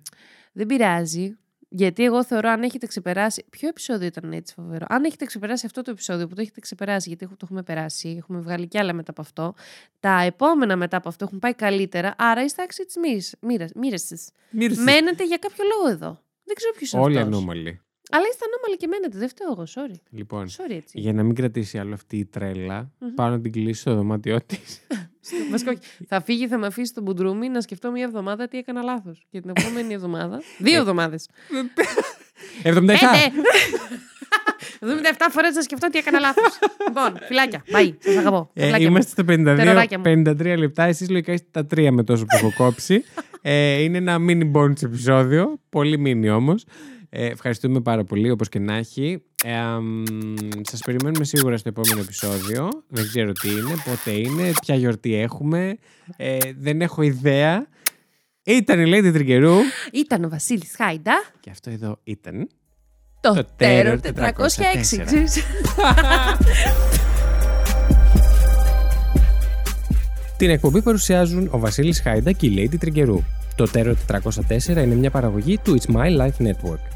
Δεν πειράζει. Γιατί εγώ θεωρώ αν έχετε ξεπεράσει. Ποιο επεισόδιο ήταν έτσι φοβερό. Αν έχετε ξεπεράσει αυτό το επεισόδιο που το έχετε ξεπεράσει, γιατί το έχουμε περάσει, έχουμε βγάλει κι άλλα μετά από αυτό. Τα επόμενα μετά από αυτό έχουν πάει καλύτερα. Άρα είστε άξιοι τη μοίρα σα. Μύρσες. Μένετε για κάποιο λόγο εδώ. Δεν ξέρω ποιος είναι Όλοι αυτός. ανώμαλοι. Αλλά είστε ανώμαλοι και μένετε. Δεν φταίω εγώ. Sorry. Λοιπόν, Sorry έτσι. για να μην κρατήσει άλλο αυτή η τρέλα, Μμμ. πάω να την κλείσω στο δωμάτιό της. Βασικά, όχι. Θα φύγει, θα με αφήσει στον μπουντρούμι να σκεφτώ μία εβδομάδα τι έκανα λάθος. Και την επόμενη εβδομάδα. Δύο εβδομάδες. 77! 77 φορές να σκεφτώ τι έκανα λάθος. λοιπόν, φυλάκια. Bye. Σας αγαπώ. Ε, Φιλάκια μου. είμαστε στα 52, Τεροράκια μου. 53 λεπτά. Εσείς λογικά είστε τα τρία με τόσο που έχω κόψει. ε, είναι ένα mini bonus επεισόδιο. Πολύ mini όμως. Ε, ευχαριστούμε πάρα πολύ όπως και να έχει. Ε, αμ, σας περιμένουμε σίγουρα στο επόμενο επεισόδιο. Δεν ξέρω τι είναι, πότε είναι, ποια γιορτή έχουμε. Ε, δεν έχω ιδέα. Ήταν η Lady Τριγκερού Ήταν ο Βασίλης Χάιντα. και αυτό εδώ ήταν. Το, Το Terror Terror 406. 404. ξέρεις. Την εκπομπή παρουσιάζουν ο Βασίλης Χάιντα και η Lady Τριγκερού. Το Terror 404 είναι μια παραγωγή του It's My Life Network.